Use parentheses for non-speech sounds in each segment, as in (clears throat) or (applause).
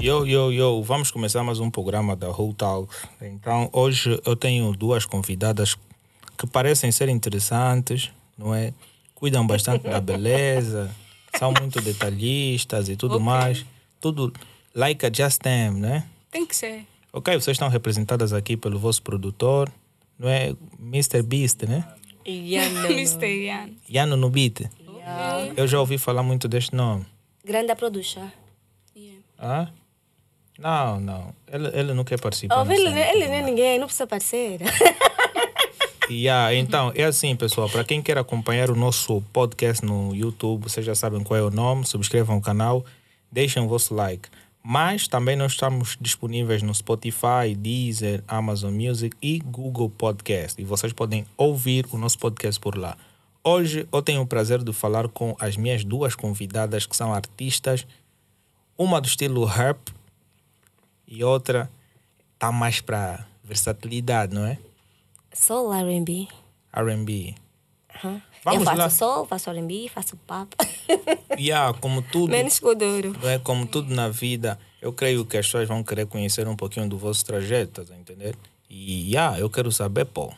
Yo, yo, yo, vamos começar mais um programa da Whole Talk. Então, hoje eu tenho duas convidadas que parecem ser interessantes, não é? Cuidam bastante da beleza, são muito detalhistas e tudo Ok. mais. Tudo like a Just Them, né? Tem que ser. Ok, vocês estão representadas aqui pelo vosso produtor, não é? Mr. Beast, né? Yano. Misteriano. Yano no beat. Eu já ouvi falar muito deste nome. Grande produção. Yeah. Ah? Não, não. Ele, ele não quer participar. Oh, ele, ele não é ninguém, não precisa parceira. (laughs) Yeah, então, é assim, pessoal. Para quem quer acompanhar o nosso podcast no YouTube, vocês já sabem qual é o nome. Subscrevam o canal, deixem o vosso like. Mas também nós estamos disponíveis no Spotify, Deezer, Amazon Music e Google Podcast. E vocês podem ouvir o nosso podcast por lá. Hoje eu tenho o prazer de falar com as minhas duas convidadas que são artistas. Uma do estilo rap e outra tá mais para versatilidade, não é? Soul R&B. R&B. Uhum. Vamos Eu faço lá. soul, faço R&B, faço pop. (laughs) Yeah, como tudo, Menos não é como tudo na vida, eu creio que as pessoas vão querer conhecer um pouquinho do vosso trajeto, estás a entender? E yeah, eu quero saber, pô.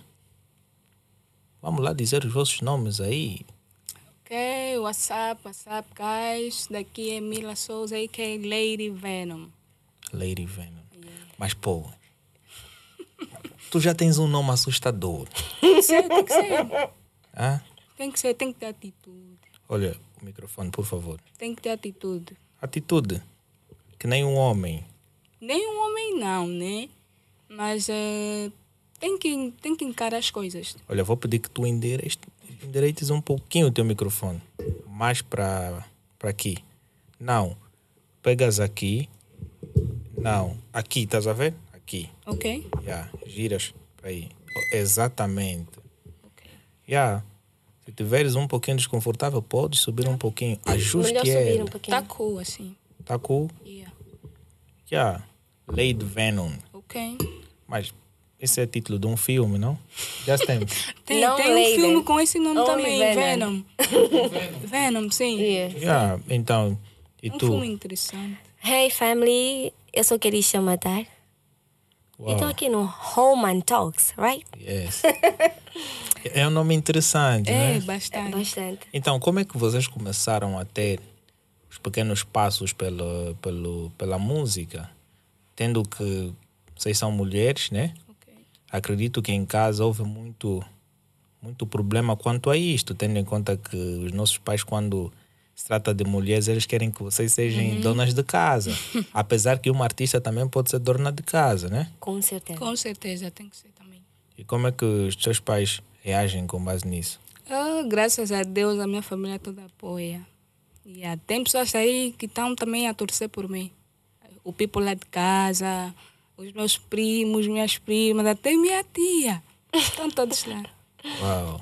Vamos lá dizer os vossos nomes aí. Ok, what's up, what's up, guys? Daqui é Mila Souza, que é Lady Venom. Lady Venom. Mas, pô, tu já tens um nome assustador. Tem que ser, tem que ser. Ah? Tem que ser, tem que ter atitude. Olha o microfone, por favor. Tem que ter atitude. Atitude. Que nem um homem. Nem um homem não, né? Mas eh, tem, que, tem que encarar as coisas. Olha, vou pedir que tu endereites, endereites um pouquinho o teu microfone. Mais para aqui. Não. Pegas aqui. Não. Aqui, estás a ver? Aqui. Ok? Já. Giras para aí. Exatamente. Ok. Já. Se tiveres um pouquinho desconfortável, podes subir um pouquinho. Ajuste Melhor subir ele. um pouquinho. Tá cool assim. Tá cool? Yeah. Já. Lady Venom. Ok. Mas esse é título de um filme, não? Já tem. (laughs) Tem, Não tem um filme com esse nome Only também, Venom. Venom. (laughs) Venom, sim. Yeah. Já. Então, e Um tu? filme interessante. Hey, family. Eu sou Kerisha Matar. Uau. Estou aqui no Home and Talks, right? Yes. é um nome interessante, É, né? bastante. Bastante. Então, como é que vocês começaram a ter os pequenos passos pelo, pelo, pela música? Tendo que vocês são mulheres, né? Acredito que em casa houve muito, muito problema quanto a isto, tendo em conta que os nossos pais, quando se trata de mulheres, eles querem que vocês sejam donas de casa. (laughs) Apesar que uma artista também pode ser dona de casa, né? Com certeza. Com certeza, tem que ser também. E como é que os teus pais reagem com base nisso? Ah, graças a Deus, a minha família toda apoia. E ah, tem pessoas aí que estão também a torcer por mim. O people lá de casa, os meus primos, minhas primas, até minha tia. Estão todos lá. (laughs) Uau!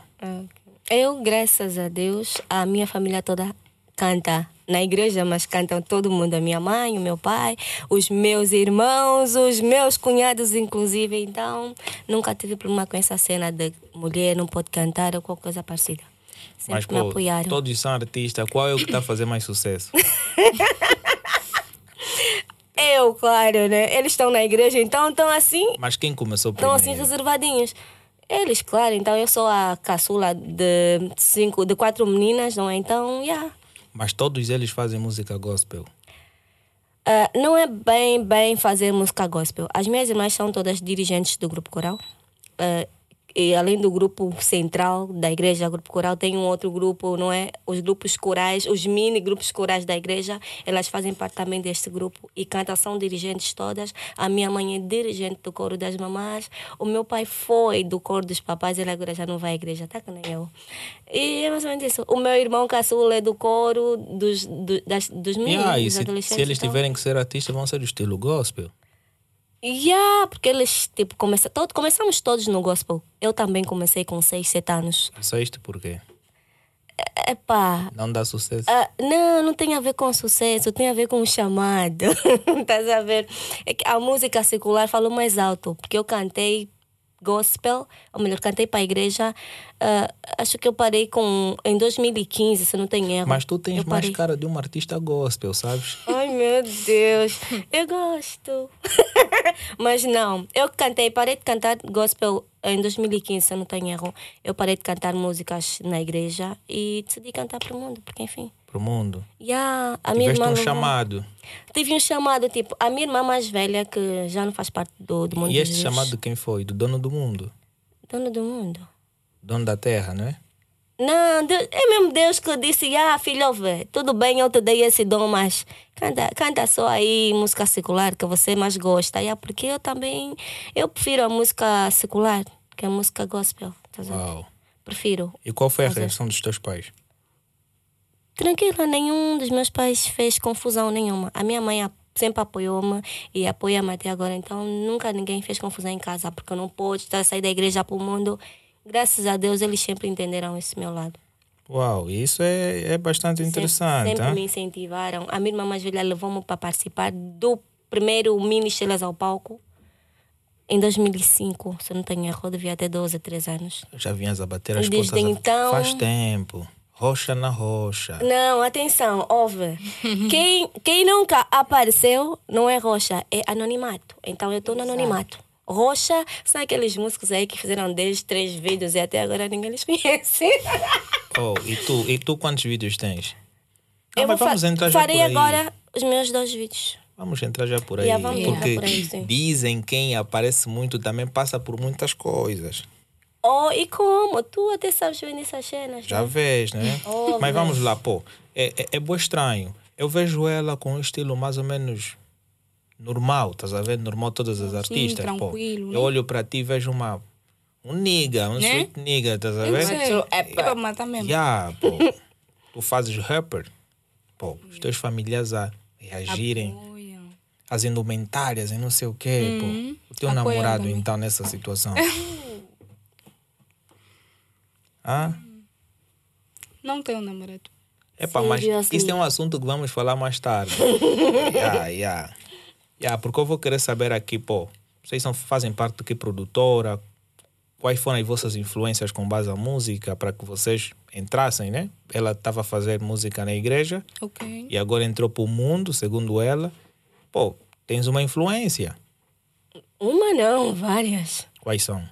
Eu, graças a Deus, a minha família toda canta na igreja, mas cantam todo mundo, a minha mãe, o meu pai, os meus irmãos, os meus cunhados, inclusive. Então, nunca tive problema com essa cena de mulher não pode cantar ou qualquer coisa parecida. Sempre Mas, me pô, apoiaram. todos são artistas. Qual é o que está a fazer mais sucesso? (laughs) Eu, claro, né? Eles estão na igreja, então estão assim, Mas quem começou estão assim primeiro? reservadinhos. Eles, claro, então eu sou a caçula de cinco, de quatro meninas, não é? Então, yeah. Mas todos eles fazem música gospel. Ah, não é bem, bem fazer música gospel. As minhas irmãs são todas dirigentes do grupo coral. Ah, e além do grupo central da igreja, grupo coral, tem um outro grupo, não é? Os grupos corais, os mini grupos corais da igreja, elas fazem parte também deste grupo e cantam, são dirigentes todas. A minha mãe é dirigente do coro das mamás. O meu pai foi do coro dos papais, ele agora já não vai à igreja, tá que nem eu. E é mais ou menos isso. O meu irmão caçula é do coro dos, do, das, dos meninos, Yeah, dos se, adolescentes. se eles então- tiverem que ser artistas, vão ser do estilo gospel. Yeah, porque eles, tipo, começa, todo, começamos todos no gospel. Eu também comecei com 6, 7 anos. Disseste por quê? Epá, Não dá sucesso. ah, não, não tem a ver com sucesso, tem a ver com o chamado. (laughs) Estás a ver? É que a música secular falou mais alto, porque eu cantei gospel, ou melhor, cantei para a igreja. Ah, acho que eu parei com em 2015, se não tenho erro. Mas tu tens Eu mais parei. cara de uma artista gospel, sabes? Ai meu Deus, eu gosto. (laughs) Mas não, eu cantei, parei de cantar gospel em 2015, se não tenho erro. Eu parei de cantar músicas na igreja e decidi cantar para o mundo, porque enfim. Pro mundo. Yeah, a minha Tiveste irmã um chamado. Tive um chamado, tipo, a minha irmã mais velha, que já não faz parte do, do mundo E este chamado de quem foi? Do dono do mundo. Dono do mundo. Dono da terra, não é? Não, Deus- é mesmo Deus que disse, ah, filho, vê, tudo bem, eu te dei esse dom, mas canta, canta só aí música secular que você mais gosta. Yeah, porque eu também, eu prefiro a música secular, que a música gospel. tá? Uau. Prefiro. E qual foi a Fazer. reação dos teus pais? Tranquila, nenhum dos meus pais fez confusão nenhuma. A minha mãe sempre apoiou-me e apoia-me até agora. Então nunca ninguém fez confusão em casa, porque eu não estar sair da igreja para o mundo. Graças a Deus eles sempre entenderam esse meu lado. Uau, isso é, é bastante interessante. Sempre, hein? sempre me incentivaram. A minha irmã mais velha levou-me para participar do primeiro Mini Estrelas ao Palco em 2005. Se eu não tenho erro, devia ter 12, 13 anos. Já vinhas a bater as Desde coisas. então- Faz tempo. Rocha na rocha. Não, atenção, ouve. (laughs) quem, quem nunca apareceu não é rocha, é anonimato. Então eu estou no anonimato. Rocha são aqueles músicos aí que fizeram 10, 3 vídeos e até agora ninguém eles conhece. (laughs) Oh, e tu, e tu quantos vídeos tens? Ah, eu vou vamos fa- entrar já farei por aí. agora os meus dois vídeos. Vamos entrar já por aí. Vamos porque por aí, dizem quem aparece muito também passa por muitas coisas. Oh, e como? Tu até sabes ver nessas cenas. Já né? vês, né? Óbvio. (laughs) Mas vamos lá, pô. É, é, é bom estranho. Eu vejo ela com um estilo mais ou menos normal, estás a ver? Normal todas as artistas. pô. tranquilo, Eu né? olho para ti e vejo uma. Um nigga, um Né? sweet nigga, estás a Eu ver? é para matar mesmo. Yeah, pô. (laughs) tu fazes rapper, pô, os teus familiares a reagirem, Apoiam. as indumentárias e não sei o quê, pô. O teu Apoiam namorado, também. então, nessa situação. (laughs) ah? Não tenho namorado. Epá, mas Seriously? isso é um assunto que vamos falar mais tarde. (laughs) yeah, yeah. Yeah, porque eu vou querer saber aqui, pô, vocês são, fazem parte do que produtora? Quais foram as vossas influências com base à música para que vocês entrassem, né? Ela estava a fazer música na igreja Ok. e agora entrou para o mundo, segundo ela. Pô, tens uma influência. Uma não, várias. Quais são?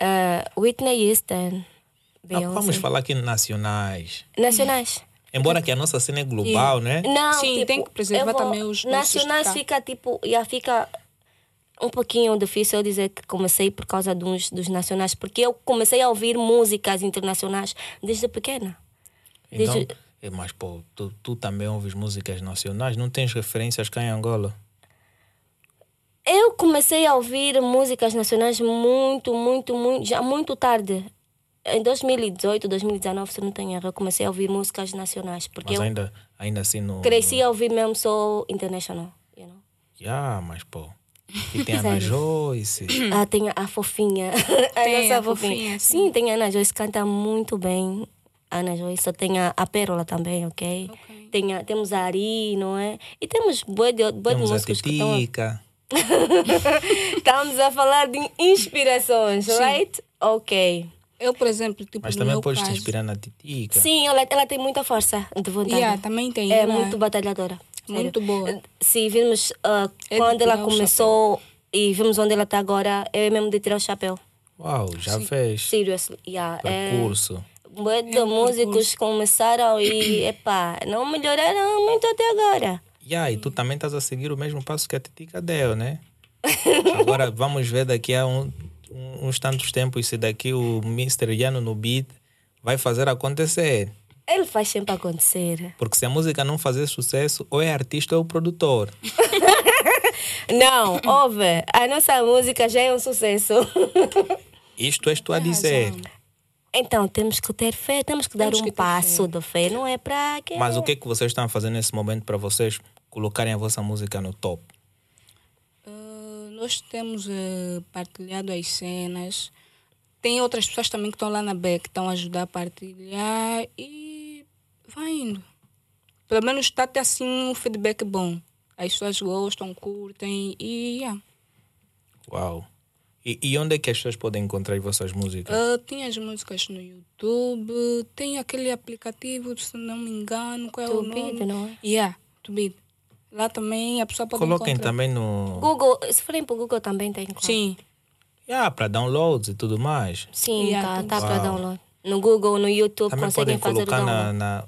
Ah, Whitney Houston. Ah, Beyoncé. vamos falar aqui nacionais. Nacionais. Embora que a nossa cena é global, né? Não, Sim, tipo, tem que preservar vou- também os Nacionais fica tipo, já fica um pouquinho difícil eu dizer que comecei por causa dos, dos nacionais, porque eu comecei a ouvir músicas internacionais desde pequena. Então, Desde- é, mas pô, tu, tu também ouves músicas nacionais, não tens referências cá em Angola? Eu comecei a ouvir músicas nacionais muito, muito, muito, já muito tarde. Em 2018, 2019, se não tenho erro, eu comecei a ouvir músicas nacionais, porque Mas ainda, ainda assim no. cresci a ouvir mesmo só international, you know? Yeah, mas pô. E tem (laughs) Ana Sério? Joyce. Ah, tem a fofinha. (laughs) a Tem nossa a fofinha. fofinha, sim. tem a Ana Joyce, canta muito bem. A Ana Joyce, só tem a, a Pérola também, ok? Ok. Tem a- temos a Ari, não é? E temos bué de, de Temos a músicos que estão... Titica. (laughs) Estamos a falar de inspirações, right? Ok. Eu, por exemplo, tipo, Mas também podes te inspirar na Titica. Sim, ela, ela tem muita força de vontade. Yeah, também tem. É ela- muito batalhadora. sério. Muito boa. Se vimos É de quando ela começou e vimos onde ela está agora, é mesmo de tirar o chapéu. Uau, já fez. Seriously. Yeah, é- Percurso. De É um músicos começaram e, (clears throat) epá, não melhoraram muito até agora. Yeah, e tu também estás a seguir o mesmo passo que a Titica deu, né? (laughs) Agora vamos ver daqui a um- uns tantos tempos se daqui o Mr. Yano no beat vai fazer acontecer. Ele faz sempre acontecer. Porque se a música não fazer sucesso, ou é artista ou é produtor. (laughs) Não, ouve, a nossa música já é um sucesso. (laughs) Isto és tu a dizer. Então temos que ter fé, temos que dar Temos um que passo de fé, não é para que. Mas o que é que vocês estão a fazer nesse momento para vocês colocarem a vossa música no top? Nós temos eh, partilhado as cenas. Tem outras pessoas também que estão lá na back, que estão a ajudar a partilhar e vai indo. Pelo menos está até assim um feedback bom. As pessoas gostam, curtem e yeah. Uau. E, e onde é que as pessoas podem encontrar as vossas músicas? Ah, tem as músicas no YouTube, tem aquele aplicativo, se não me engano, qual é o Tubido, nome? não é? Yeah, Tubido. Lá também a pessoa pode Coloquem encontrar. também no. Google, se forem para o Google também tem. Claro. Sim, Yeah, para downloads e tudo mais. Sim, Yeah, tá, tá que- para download. No Google, no YouTube, Também conseguem podem fazer o colocar download. na, na.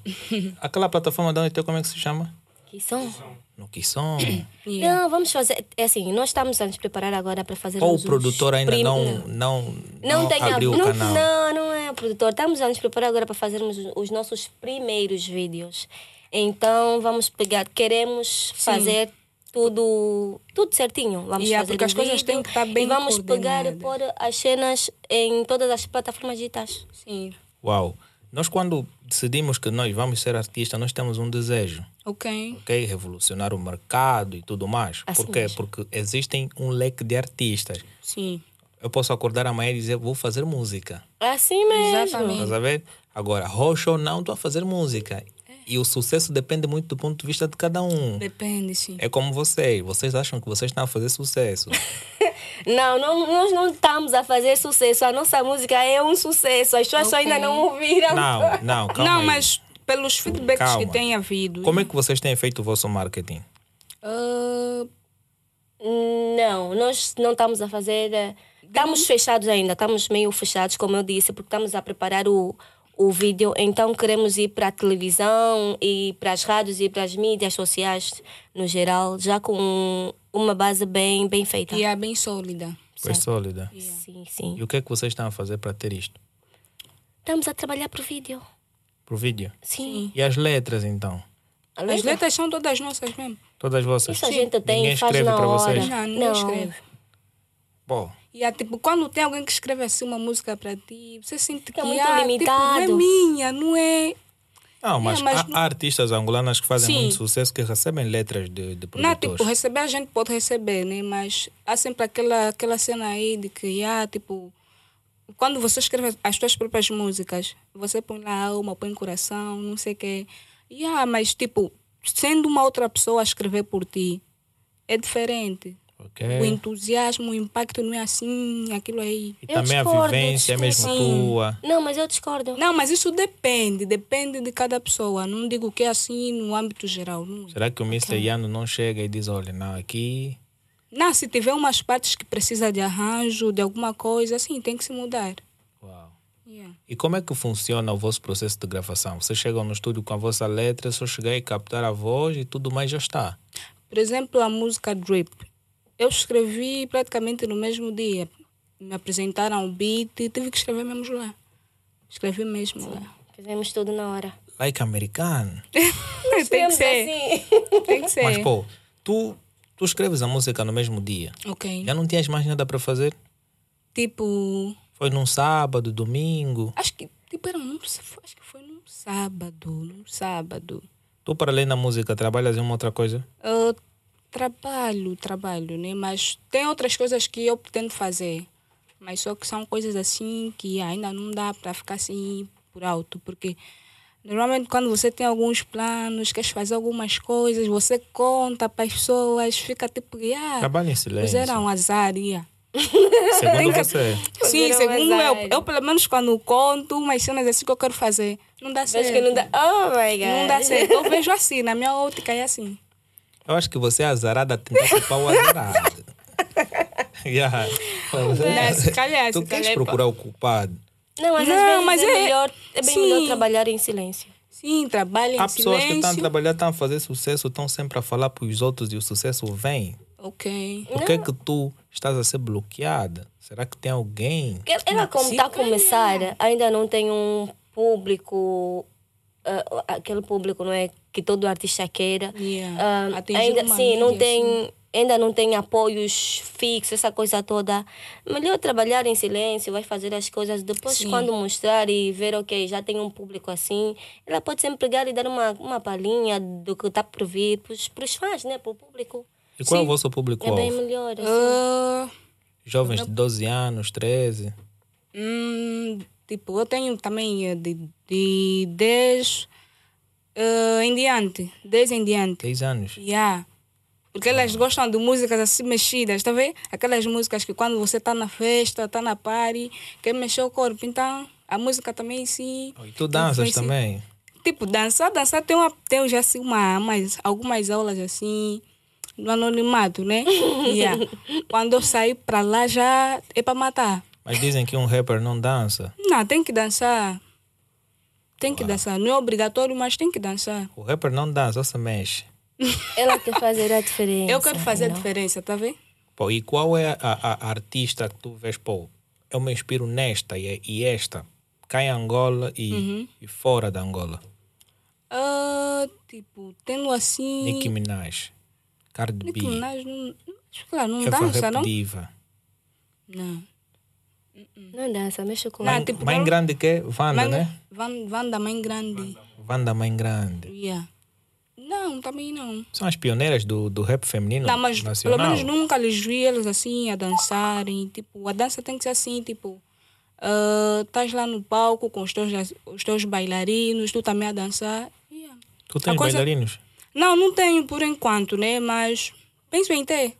(laughs) Aquela plataforma da onde como é que se chama? Que som? No Kisson. (coughs) yeah. Não, vamos fazer. É assim, nós estamos a nos preparar agora para fazer Ou o produtor ainda prim- não, não, Não, não tem a- abriu não, o canal. Não, não é o produtor. Estamos a nos preparar agora para fazermos os- os nossos primeiros vídeos. Então vamos pegar, queremos fazer tudo, tudo certinho. Vamos Yeah, fazer porque as coisas vídeo têm que estar bem E vamos pegar e coordenadas. pôr as cenas em todas as plataformas digitais. Sim. Uau. Nós quando decidimos que nós vamos ser artistas, nós temos um desejo. Ok. ok? Revolucionar o mercado e tudo mais. Assim Por quê? mesmo. Porque existem um leque de artistas. Sim. Eu posso acordar amanhã e dizer, vou fazer música. Assim mesmo. Exatamente. Estás a ver? Agora, roxo ou não, estou a fazer música. E o sucesso depende muito do ponto de vista de cada um. Depende, sim. É como vocês. Vocês acham que vocês estão a fazer sucesso. (laughs) Não, não, nós não estamos a fazer sucesso. A nossa música é um sucesso. As pessoas só Ok. ainda não ouviram. Não, não, (laughs) calma não, aí. mas pelos feedbacks Calma. que tem havido. Como é que vocês têm feito o vosso marketing? ah, Não, nós não estamos a fazer. eh, Estamos fechados ainda, estamos meio fechados, como eu disse, porque estamos a preparar o, o vídeo. Então queremos ir para a televisão e para as rádios e para as mídias sociais no geral, já com uma base bem, bem feita. e é bem sólida. Foi sólida. Sim, sim. E o que é que vocês estão a fazer para ter isto? Estamos a trabalhar para o vídeo. Pro vídeo? Sim. E as letras, então? As letra- letras são todas nossas mesmo. Todas vossas? Isso a gente tem, Ninguém faz escreve na para hora. vocês? Não, ninguém escreve. Bom, E é tipo, quando tem alguém que escreve assim uma música para ti, você sente que É muito ah, limitado. Tipo, não é minha, não é. Não, mas, É, mas há, não- há artistas angolanas que fazem Sim. muito sucesso que recebem letras de, de Não, produtores. tipo, receber a gente pode receber, né? Mas há sempre aquela, aquela cena aí de que, ah, tipo, quando você escreve as suas próprias músicas, você põe lá alma, põe coração, não sei o quê. Ah, mas, tipo, sendo uma outra pessoa a escrever por ti, é diferente. Ok. O entusiasmo, o impacto não é assim, aquilo aí. E Eu também a discordo, vivência é mesmo discordo. tua. Não, mas eu discordo. Não, mas isso depende, depende de cada pessoa. Não digo que é assim no âmbito geral. Não, Será que o Mr. Yano não chega e diz, olha, não, aqui... não se tiver umas partes que precisa de arranjo, de alguma coisa, assim, tem que se mudar. Uau. Yeah. E como é que funciona o vosso processo de gravação? Vocês chegam no estúdio com a vossa letra, só chegar e captar a voz e tudo mais já está. Por exemplo, a música Drip. Eu escrevi praticamente no mesmo dia. Me apresentaram o beat e tive que escrever mesmo lá. Escrevi mesmo lá. Fizemos tudo na hora. Like americano. (laughs) tem que ser. assim. Tem que ser. Mas, pô, tu, tu escreves a música no mesmo dia. Ok. Já não tinhas mais nada para fazer? Tipo, Foi num sábado, domingo. acho que, tipo, era num, acho que foi num sábado, num sábado. Tu, para além da música, trabalhas em uma outra coisa? Eu trabalho, trabalho, né? Mas tem outras coisas que eu pretendo fazer. Mas só que são coisas assim que ainda não dá para ficar assim por alto. Porque normalmente quando você tem alguns planos, quer fazer algumas coisas, você conta para as pessoas, fica tipo, ah, Trabalha em silêncio. fizeram azar, yeah. Segundo (laughs) você. Sim, segundo eu, eu pelo menos quando conto umas cenas assim que eu quero fazer, não dá certo. Que não dá. Oh my God. Não dá certo. Eu (laughs) vejo assim, na minha ótica é assim. Eu acho que você é azarada a tentar culpar o azarado. (laughs) yeah. Né, se calhar, Tu se queres calhar, procurar o culpado? Não, mas Não, às vezes mas é, é- melhor, é bem Sim. melhor trabalhar em silêncio. Sim, trabalha em Há pessoas que estão a silêncio. trabalhar, estão a fazer sucesso, estão sempre a falar para os outros e o sucesso vem. Ok. Por que é que tu estás a ser bloqueada? Será que tem alguém? Ela- como está a começar, ainda não tem um público, ah, aquele público, não é? Que todo artista queira. Yeah. Ah, Atingir ainda, sim, não tem, ainda não tem apoios fixos, essa coisa toda. Melhor trabalhar em silêncio, vai fazer as coisas. Depois, Sim. quando mostrar e ver, ok, já tem um público assim, ela pode sempre pegar e dar uma, uma palhinha do que está por vir para os fãs, né? Para o público. E qual é o Sim. vosso É bem melhor. Assim. Ah, Jovens de 12 anos, 13? hum, tipo, eu tenho também eh, de, de 10 eh, em diante. 10 em diante. 10 anos? Yeah. Porque elas gostam de músicas assim mexidas, tá vendo? Aquelas músicas que quando você tá na festa, tá na party, quer mexer o corpo. Então, a música também sim. E tu danças também? Tipo, dançar, dançar tem, uma, tem já assim uma, mais, algumas aulas assim, no anonimato, né? (laughs) Yeah. Quando eu sair pra lá já é pra matar. Mas dizem que um rapper não dança. Não, tem que dançar. Tem que dançar. Não é obrigatório, mas tem que dançar. O rapper não dança, só se mexe. (laughs) Ela quer fazer a diferença. Eu quero fazer a não? diferença, tá vendo? Pô, e qual é a, a- a artista que tu vês, pô, eu me inspiro nesta e, e esta, cá em Angola e, Uhum. e fora da Angola? Ah, tipo, tendo assim. Nicki Minaj, Cardi Nicki B, Minaj não. Acho que ela não Eva dança, Rap não? Diva. Não. Não dança, mexe com Mãe, tipo, mãe grande que é? Wanda, Mãe, né? Van, Vanda Mãe Grande. Wanda Mãe Grande. Yeah. Não, também não. São as pioneiras do, do rap feminino Não, mas nacional. pelo menos nunca lhes vi eles assim a dançarem. Tipo, a dança tem que ser assim, tipo, ah, estás lá no palco com os teus, os teus bailarinos, tu também a dançar. Yeah. Tu tens coisa- bailarinos? Não, não tenho por enquanto, né? Mas penso em ter.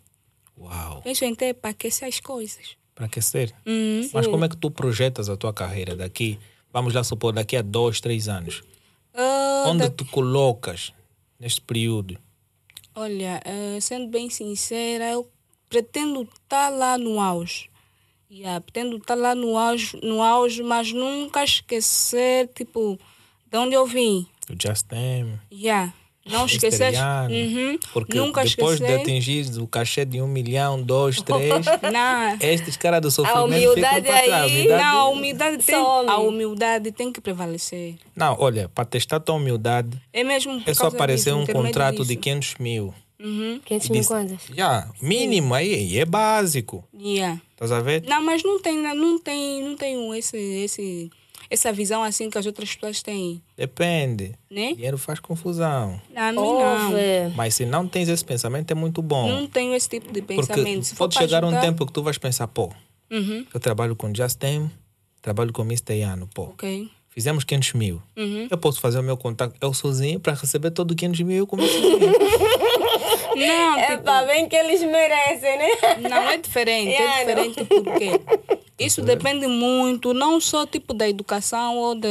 Uau, Penso em ter para aquecer as coisas. Para aquecer. Uhum. Mas como é que tu projetas a tua carreira daqui, vamos lá supor, daqui a dois, três anos? Ah, Onde da- tu colocas neste período? Olha, eh, sendo bem sincera, eu pretendo estar lá no auge. Yeah, pretendo estar lá no auge, no auge, mas nunca esquecer, tipo, de onde eu vim. O Just Them, Yeah. Não. Ian, Uhum. Porque Nunca depois de atingir o cachê de um milhão, dois, (laughs) três, Não, estes caras do sofrimento humildade ficam para trás. A aí- humildade- não, a humildade tem, some. a humildade tem que prevalecer. Não, olha, para testar tua humildade, É mesmo é só aparecer disso, um contrato de disso. 500 mil. Uhum. 500 E mil kwanzas. Já, mínimo aí, é básico. Yeah. Estás a ver? Não, mas não tem, não tem, não tem esse, esse, essa visão assim que as outras pessoas têm, Depende. né? Dinheiro faz confusão. Não, a mim não. Mas se não tens esse pensamento, é muito bom. Não tenho esse tipo de Porque pensamento. For pode chegar um ajudar- tempo que tu vais pensar, pô, Uhum. eu trabalho com Just Them, trabalho com Mr. Yano, pô. Ok. Fizemos 500 mil. Uhum. Eu posso fazer o meu contato eu sozinho para receber todo 500 mil eu começo (laughs) sozinho. Não, É tipo, para bem que eles merecem, né? não é diferente. É Yeah, diferente porque isso depende muito, não só tipo da educação ou de,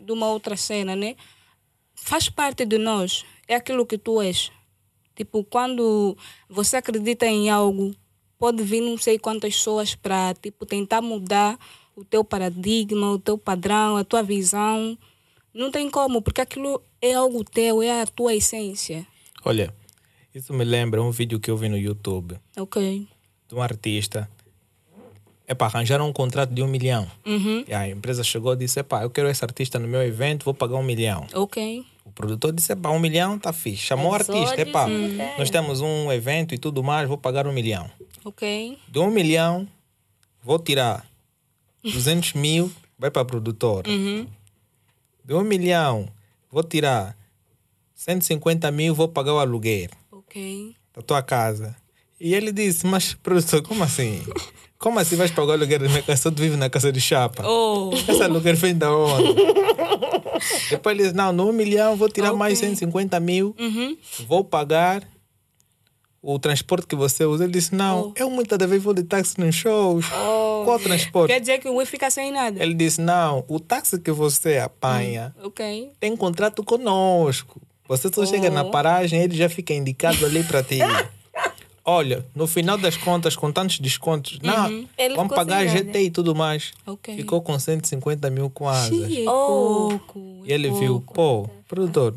de uma outra cena, né? Faz parte de nós. É aquilo que tu és. Tipo, quando você acredita em algo, pode vir não sei quantas pessoas para tipo, tentar mudar o teu paradigma, o teu padrão, a tua visão. Não tem como, porque aquilo é algo teu, é a tua essência. Olha, isso me lembra um vídeo que eu vi no YouTube Ok. de um artista. É para arranjar um contrato de um milhão. Uhum. E a empresa chegou e disse: Epá, eu quero esse artista no meu evento, vou pagar um milhão. Ok. O produtor disse: Epá, um milhão tá fixe. Chamou o artista: Epá, dizer. nós temos um evento e tudo mais, vou pagar um milhão. Ok. De um milhão, vou tirar 200 mil, vai para produtor. Uhum. De um milhão, vou tirar 150 mil, vou pagar o aluguel Ok. da tua casa. E ele disse, mas produtor, como assim? (laughs) Como assim vais pagar o aluguel da minha casa? Tu vive na casa de chapa. Oh. Esse aluguel vem da onde? Depois ele disse, não, no um milhão vou tirar mais Ok. 150 mil, Uhum. vou pagar o transporte que você usa. Ele disse, não, eu muitas vezes vou de táxi nos shows. Qual transporte? Quer dizer que o Wii fica sem nada. Ele disse, não, o táxi que você apanha Ok. tem contrato conosco. Você só chega na Oh. paragem, ele já fica indicado ali para ti. (laughs) Olha, no final das contas, com tantos descontos, não, Ele vamos pagar nada. GT e tudo mais. Ok. Ficou com 150 mil quase. É Oh. pouco. E ele é viu, pouco. pô, produtor,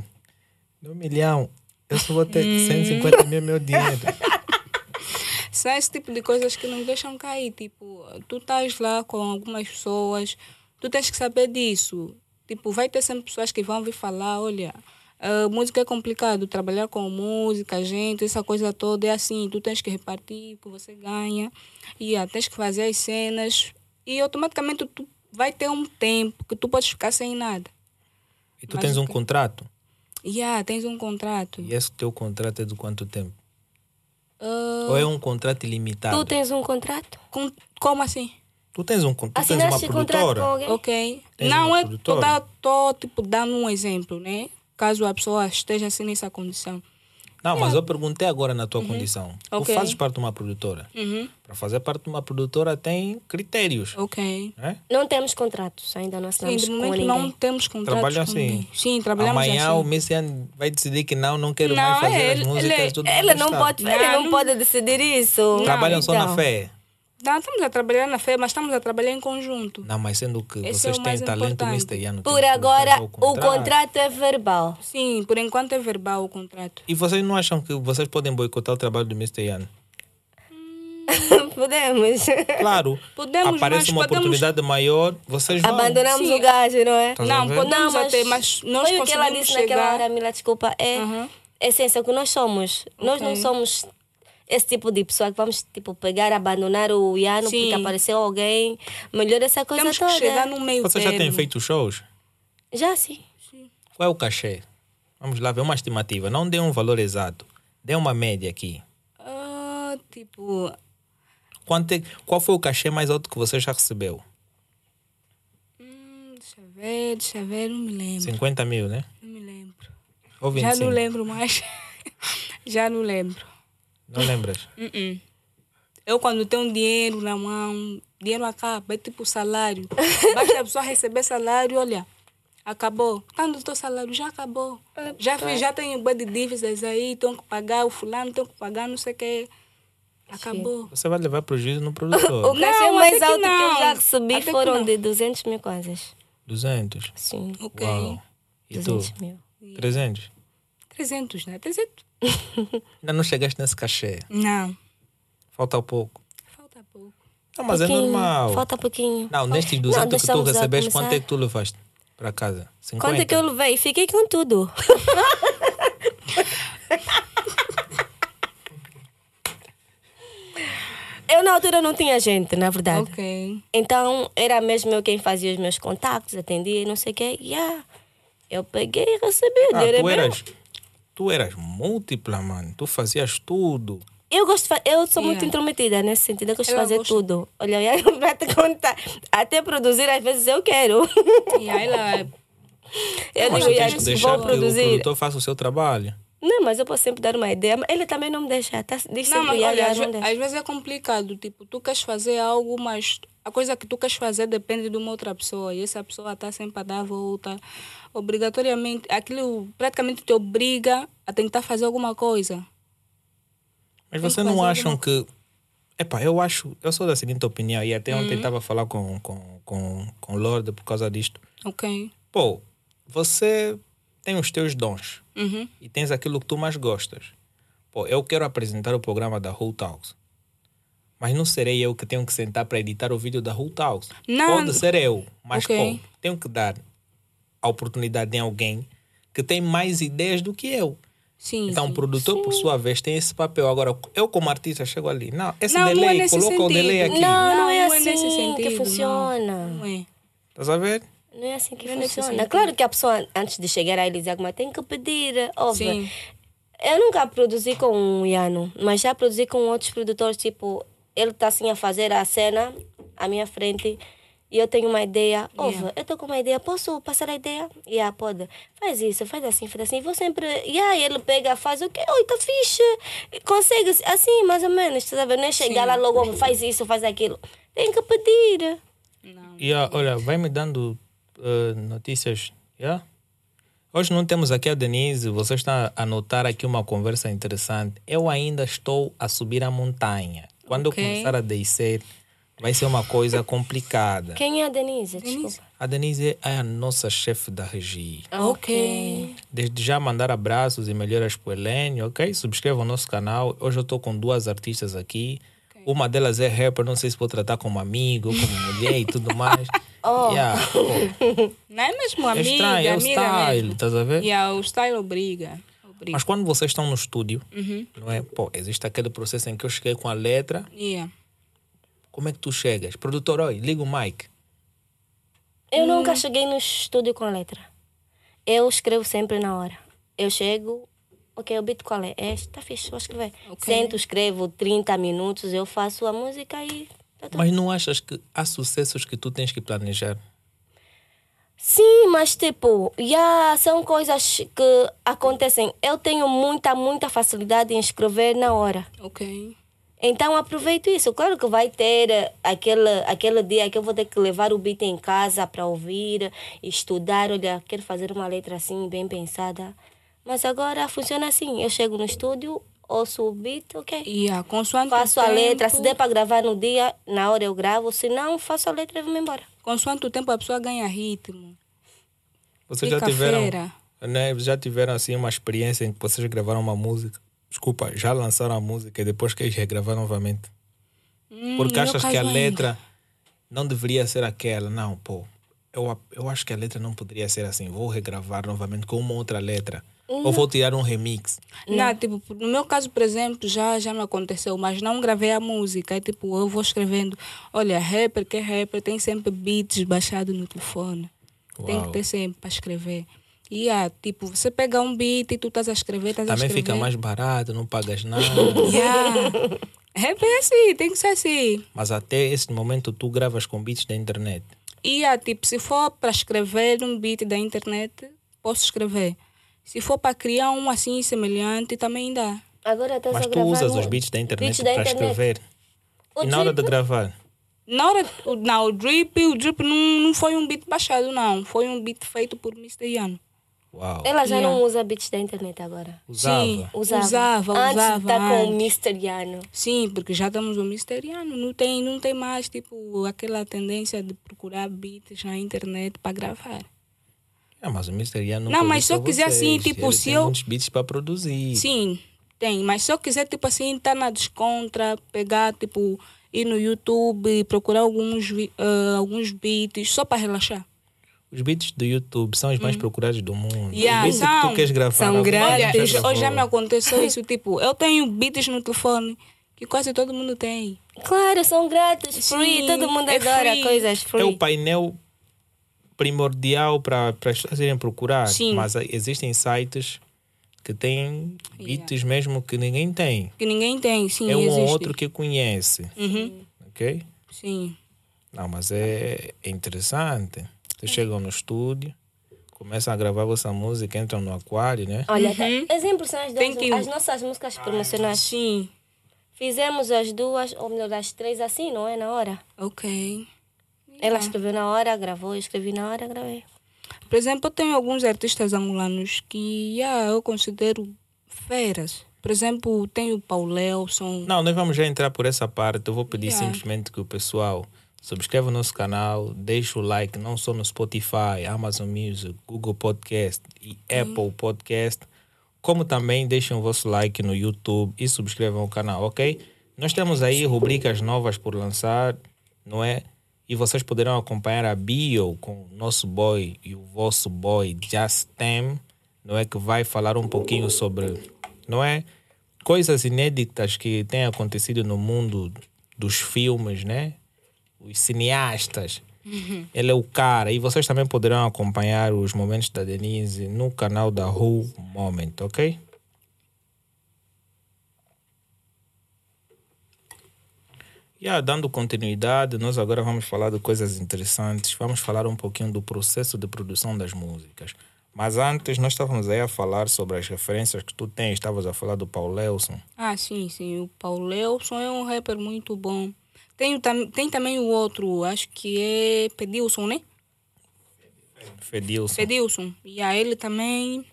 no milhão, eu só vou Hum. ter 150 mil meu dinheiro. (laughs) São esse tipo de coisas que não deixam cair. Tipo, tu estás lá com algumas pessoas, tu tens que saber disso. Tipo, vai ter sempre pessoas que vão vir falar, olha, a música é complicado, trabalhar com música, gente, essa coisa toda é assim, tu tens que repartir o que você ganha, e ah, tens que fazer as cenas, e automaticamente tu vai ter um tempo que tu podes ficar sem nada. E tu Mas tens um quê? contrato. E ah, tens um contrato. E esse teu contrato é de quanto tempo? Ah, Ou é um contrato ilimitado? Tu tens um contrato? com- como assim? Tu tens um tu tens uma Assinaste contrato com produtora? Ok. Tens não, uma é produtora? dá- tô, tipo, dando um exemplo, né? Caso a pessoa esteja assim nessa condição. Não, mas eu perguntei agora na tua condição. Tu Ok. fazes parte de uma produtora. Uhum. Para fazer parte de uma produtora tem critérios. Ok. Né? Não temos contratos, ainda não Sim, assinamos de com momento não temos contratos Trabalham assim. ninguém. Sim, trabalhamos Amanhã o assim. Messian vai decidir que não, não quero Não, mais fazer ele- as músicas. ele- tudo Ele não pode, ele Não, não não- pode decidir isso. Trabalham só na Então, fé. Não, estamos a trabalhar na fé, mas estamos a trabalhar em conjunto. Não, mas sendo que Esse vocês é o têm talento importante. misteriano. Por agora, o contrato é verbal. Sim, por enquanto é verbal o contrato. E vocês não acham que vocês podem boicotar o trabalho do Mr. Ian? (laughs) Podemos. Claro. Podemos, aparece uma podemos- oportunidade maior, vocês vão. Abandonamos Sim. o gajo, não é? Estás a Não, podemos Não, até, mas nós foi o que ela disse naquela chegar... hora, Mila, desculpa. É Uhum. essência que nós somos. Nós não somos esse tipo de pessoa que vamos tipo, pegar, abandonar o Iano Sim. porque apareceu alguém. Melhor essa coisa Temos que toda. chegar no meio Vocês já têm termo. feito shows? Já sim. Qual é o cachê? Vamos lá ver uma estimativa. Não dê um valor exato. Dê uma média aqui. Ah, tipo, Quanto é- qual foi o cachê mais alto que você já recebeu? hum, deixa eu ver, deixa eu ver, não me lembro. 50 mil, né? Não me lembro. Ou Já 25? não lembro mais. (laughs) Já não lembro. Não lembras? Uh-uh. Eu quando tenho dinheiro na mão, dinheiro acaba, é tipo salário. (laughs) Basta a pessoa receber salário, olha, acabou. Quando o teu salário já acabou. Já, fiz, já tenho bué de dívidas aí, tenho que pagar o fulano, tenho que pagar não sei o que. Acabou. Você vai levar prejuízo no (laughs) O produtor. cachê Não, mais até que alto que, eu já recebi Até foram de 200 mil quase. 200. Sim, Ok. Uau. E tu? 200 mil. 300? 300, né? 300. Ainda não chegaste nesse cachê. Não, Falta pouco. falta pouco. Não, mas é Pouquinho, normal. Falta pouquinho. Não, nestes Não, 200 que tu recebeste, começar. quanto é que tu levaste para casa? 50? Quanto é que eu levei? Fiquei com tudo. (laughs) eu na altura não tinha gente, na verdade. Ok. Então era mesmo eu quem fazia os meus contactos, atendia e não sei o quê. E ah, eu peguei e recebi. Ah, é tu meu. eras, tu eras múltipla, mano. Tu fazias tudo. Eu gosto eu sou muito Yeah. intrometida nesse sentido, eu gosto de fazer gosta. tudo. Olha, eu (laughs) vou te contar. Até produzir, às vezes eu quero. E aí ela. Eu Mas digo, tu "Ya, tens que vou que o produzir. produtor faça o seu trabalho. Não, mas eu posso sempre dar uma ideia. Mas ele também não me deixa. Tá, diz Não, sempre, mas "Ya, olha, às, não ve- deixa." às vezes é complicado. Tipo, tu queres fazer algo, mas a coisa que tu queres fazer depende de uma outra pessoa. E essa pessoa está sempre a dar a volta. Obrigatoriamente, aquilo praticamente te obriga a tentar fazer alguma coisa. Mas vocês não acham que. Epá, eu acho. Eu sou da seguinte opinião, e até Uhum. ontem estava a falar com, com, com, com o Lorde por causa disto. Ok? Pô, você tem os teus dons Uhum. e tens aquilo que tu mais gostas. Pô, eu quero apresentar o programa da Who Talks. Mas não serei eu que tenho que sentar para editar o vídeo da Who Talks. Não. Pode ser eu, mas Ok. pô, tenho que dar a oportunidade em alguém que tem mais ideias do que eu. Sim. Então, o sim. produtor, por sua vez, tem esse papel. Agora, eu como artista chego ali. Não, esse Não, não é delay, coloca o sentido. delay aqui. Não, não, Não, é não é assim nesse que funciona. Não é. Estás a ver? Não é assim que Não é funciona. sentido. Claro que a pessoa, antes de chegar diz alguma tem que pedir. Óbvio. Sim. Eu nunca produzi com o Iano, mas já produzi com outros produtores. Tipo, ele está assim a fazer a cena à minha frente e eu tenho uma ideia. Óbvio, eu estou com uma ideia, posso passar a ideia? E yeah, pode. Faz isso, faz assim, faz assim. Vou sempre. E aí ele pega, faz o quê? Oi, tá fixe. Consegue, assim, mais ou menos. Tá vendo? Não é chegar Sim. lá logo, "Óbvio, faz isso, faz aquilo. Tem que pedir. Não. E ah, olha, vai me dando eh, notícias. Yeah? Hoje não temos aqui a Denise. Você está a notar aqui uma conversa interessante. Eu ainda estou a subir a montanha. Quando Ok. eu começar a descer, vai ser uma coisa (laughs) complicada. Quem é a Denise? Denise? Desculpa. A Denise é a nossa chefe da regia. Ok. Desde já mandar abraços e melhoras para o Helene, ok? Subscreva o nosso canal. Hoje eu estou com duas artistas aqui. Uma delas é rapper, não sei se vou tratar como amigo, como mulher e tudo mais. (laughs) Oh. Yeah, (laughs) Não é mesmo é amiga, estranho, é o amiga style, mesmo. estás a ver? E a- o style obriga. obriga. Mas quando vocês estão no estúdio, Uhum. não é? Pô, existe aquele processo em que eu cheguei com a letra. Yeah. Como é que tu chegas? Produtor, oi, liga o mic. Eu nunca cheguei no estúdio com letra. Eu escrevo sempre na hora. Eu chego, ok, o beat qual é? Este, tá fixe, vou escrever. Ok. Sento, escrevo 30 minutos, eu faço a música e. Tá. Mas não achas que há sucessos que tu tens que planejar? Sim, mas tipo, já são coisas que acontecem. Eu tenho muita, muita facilidade em escrever na hora. Ok. Então aproveito isso. Claro que vai ter eh, aquele, aquele dia que eu vou ter que levar o beat em casa para ouvir, estudar. Olha, quero fazer uma letra assim, bem pensada. Mas agora funciona assim. Eu chego no estúdio, ouço o beat, ok. E a consoante Faço a letra. Se tempo- der para gravar no dia, na hora eu gravo. Se não, faço a letra e vou-me embora. Consoante o tempo a pessoa ganha ritmo. Vocês já tiveram, feira. né, já tiveram assim uma experiência em que vocês gravaram uma música? Desculpa, já lançaram a música e depois queres regravar novamente? Hum, Porque achas que a caso letra não deveria ser aquela? Não, pô. Eu, eu acho que a letra não poderia ser assim. Vou regravar novamente com uma outra letra. Ou vou tirar um remix. Não, tipo, no meu caso, por exemplo, já, já me aconteceu, mas não gravei a música. É tipo, eu vou escrevendo. Olha, rapper que é rapper tem sempre beats baixados no telefone. Tem que Uau. ter sempre para escrever. E ah, tipo, você pega um beat e tu estás a escrever, estás a Também escrever. fica mais barato, não pagas nada. (laughs) Yeah. Rap é assim, tem que ser assim. Mas até esse momento tu gravas com beats da internet. E ah, tipo, se for para escrever um beat da internet, posso escrever. Se for para criar um assim semelhante, também dá. Agora estás Mas a tu gravar usas no- os beats da internet para escrever. O E na hora de gravar? Na hora, o- não, o drip, o drip não, não foi um beat baixado, não. Foi um beat feito por Mr. Yano. Uau. Ela já Yeah. não usa beats da internet agora. Usava. Sim, Usava. usava, Antes usava. estar com o. Yano. Sim, porque já estamos no Mr. Yano. Não tem, não tem mais, tipo, aquela tendência de procurar beats na internet para gravar. Ah, mas o Mr. Ian não Não, mas se eu só quiser assim, vocês. tipo, Ele se tem eu- muitos beats para produzir. Sim, tem. Mas se eu quiser, tipo assim, estar na descontra, pegar, tipo, ir no YouTube e procurar alguns, ah, alguns beats só para relaxar. Os beats do YouTube são os mais procurados do mundo. Hum. Yeah, os beats que são. tu queres gravar. São grandes. hoje já me aconteceu isso, tipo, eu tenho beats no telefone que quase todo mundo tem. Claro, são grátis, free. Sim, Todo mundo é adora free. coisas free. É o painel primordial para as pessoas irem procurar. Sim. Mas existem sites que têm beats mesmo que ninguém tem. Que ninguém tem, sim, é um existe. ou outro que conhece. Uhum, Ok? sim. Não, mas é, é interessante. Vocês chegam no estúdio, começam a gravar vossa música, entram no aquário, né? Olha, tá- exemplo são as, duas, as nossas músicas promocionais. Sim, Fizemos as duas, ou melhor, as três assim, não é? Na hora. ok. Ela escreveu na hora, gravou, eu escrevi na hora, gravei. Por exemplo, eu tenho alguns artistas angolanos que yeah, eu considero feras. Por exemplo, tem o Paulelson. Não, nós vamos já entrar por essa parte. Eu vou pedir Yeah. simplesmente que o pessoal subscreva o nosso canal, deixe o like, não só no Spotify, Amazon Music, Google Podcast e Apple Podcast, como também deixem o vosso like no YouTube e subscrevam o canal, ok? Nós temos aí rubricas novas por lançar, não é? E vocês poderão acompanhar a bio com o nosso boy e o vosso boy Justem, não é? Que vai falar um pouquinho sobre, não é? Coisas inéditas que têm acontecido no mundo dos filmes, né? Os cineastas. Ele é o cara. E vocês também poderão acompanhar os momentos da Denise no canal da Who Moment, ok? E ah, dando continuidade, nós agora vamos falar de coisas interessantes. Vamos falar um pouquinho do processo de produção das músicas. Mas antes, nós estávamos aí a falar sobre as referências que tu tens. Estavas a falar do Paulelson. Ah, sim, sim. O Paulelson é um rapper muito bom. Tem, tem também o outro, acho que é Pedilson, né? Fedilson. Pedilson. E a ele também,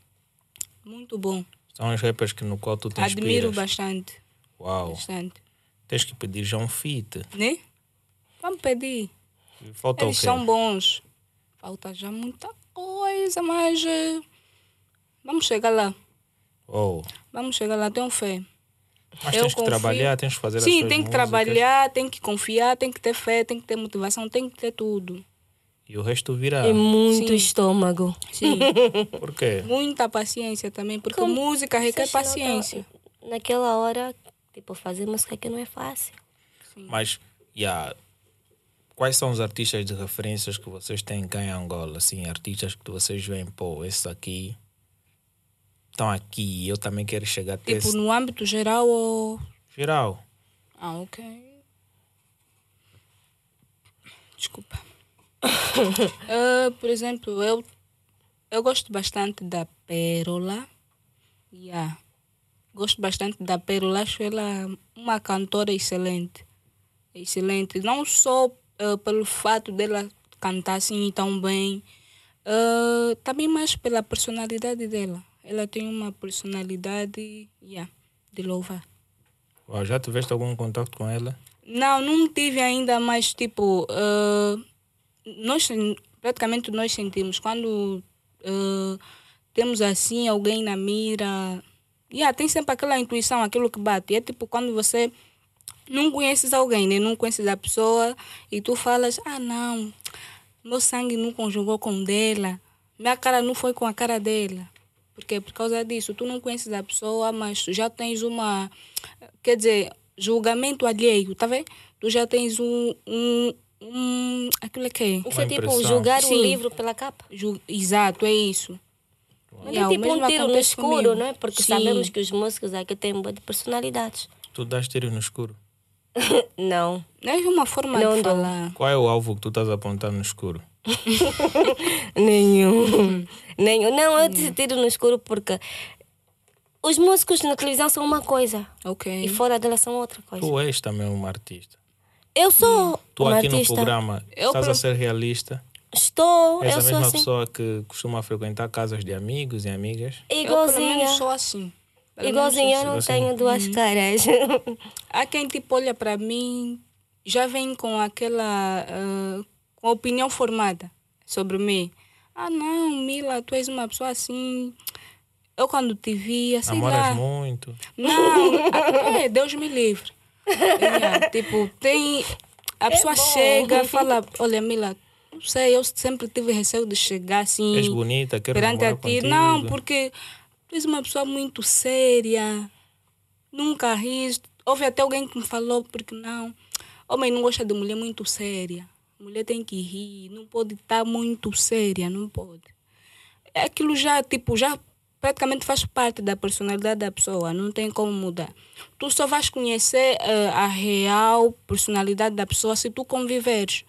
muito bom. São os rappers que no qual tu te Admiro inspiras. bastante. Uau. Bastante. Tens que pedir já um feat. Né? Vamos pedir. Falta Eles o quê? são bons. Falta já muita coisa, mas eh, vamos chegar lá. Oh. Vamos chegar lá, tenho fé. Mas Eu tens que confio. trabalhar, tens que fazer as Sim, tem que músicas. trabalhar, tem que confiar, tem que ter fé, tem que ter motivação, tem que ter tudo. E o resto virá. E muito Sim. estômago. Sim. (laughs) Por quê? Muita paciência também, porque Como música requer paciência. Naquela hora, tipo, fazer música que não é fácil. Mas, yeah, quais são os artistas de referências que vocês têm cá em Angola? Assim, artistas que vocês veem, pô, esses aqui estão aqui, eu também quero chegar até Tipo, esse no âmbito geral ou. geral. Ah, ok. Desculpa. Ah, (laughs) por exemplo, eu, eu gosto bastante da Pérola. Yeah. Gosto bastante da Pérola. Acho ela uma cantora excelente. Excelente. Não só ah, pelo fato dela cantar assim tão bem, ah, também mais pela personalidade dela. Ela tem uma personalidade yeah, de louvar. Uau, já tiveste algum contato com ela? Não, não tive ainda, mas tipo, ah, nós praticamente nós sentimos quando temos assim alguém na mira, yeah, tem sempre aquela intuição, aquilo que bate. É tipo quando você não conheces alguém, né? não conheces a pessoa e tu falas, ah não, meu sangue não conjugou com o dela, minha cara não foi com a cara dela. Porque por causa disso, tu não conheces a pessoa, mas tu já tens uma, quer dizer, julgamento alheio, tá vendo? Tu já tens um, um, um aquilo que é? Isso é tipo julgar um Sim. livro pela capa. Ju- Exato, é isso. Mas é o tipo um tiro no escuro, comigo. não é? Porque Sim. sabemos que os músicos aqui têm boa de personalidades. Tu dás tiro no escuro. (laughs) Não, É uma forma Não de dou. falar. Qual é o alvo que tu estás apontando no escuro? (laughs) nenhum. (laughs) nenhum. Não, eu disse tiro no escuro porque os músicos na televisão são uma coisa Ok. e fora dela são outra coisa. Tu és também uma artista. Eu sou Tu uma aqui no artista. programa Eu estás pro- a ser realista. Estou, És eu a sou mesma assim. pessoa que costuma frequentar casas de amigos e amigas. Eu, Igualzinha. menos, sou assim. Pelo Igualzinha, eu sou não assim. tenho duas caras. (laughs) Há quem tipo olha para mim, já vem com aquela com a opinião formada sobre mim. Ah não, Mila, tu és uma pessoa assim. Eu quando te via, sei Namoras lá. muito. Não, (laughs) é, Deus me livre. Yeah, tipo, tem. A pessoa É chega, fala, olha, Mila, não sei, eu sempre tive receio de chegar assim És bonita, quero perante a ti. contigo. Não, porque tu és uma pessoa muito séria, nunca ris. Houve até alguém que me falou, porque não, homem não gosta de mulher muito séria. Mulher tem que rir, não pode estar muito séria, não pode. É Aquilo já, tipo, já praticamente faz parte da personalidade da pessoa, não tem como mudar. Tu só vais conhecer eh, a real personalidade da pessoa se tu conviveres.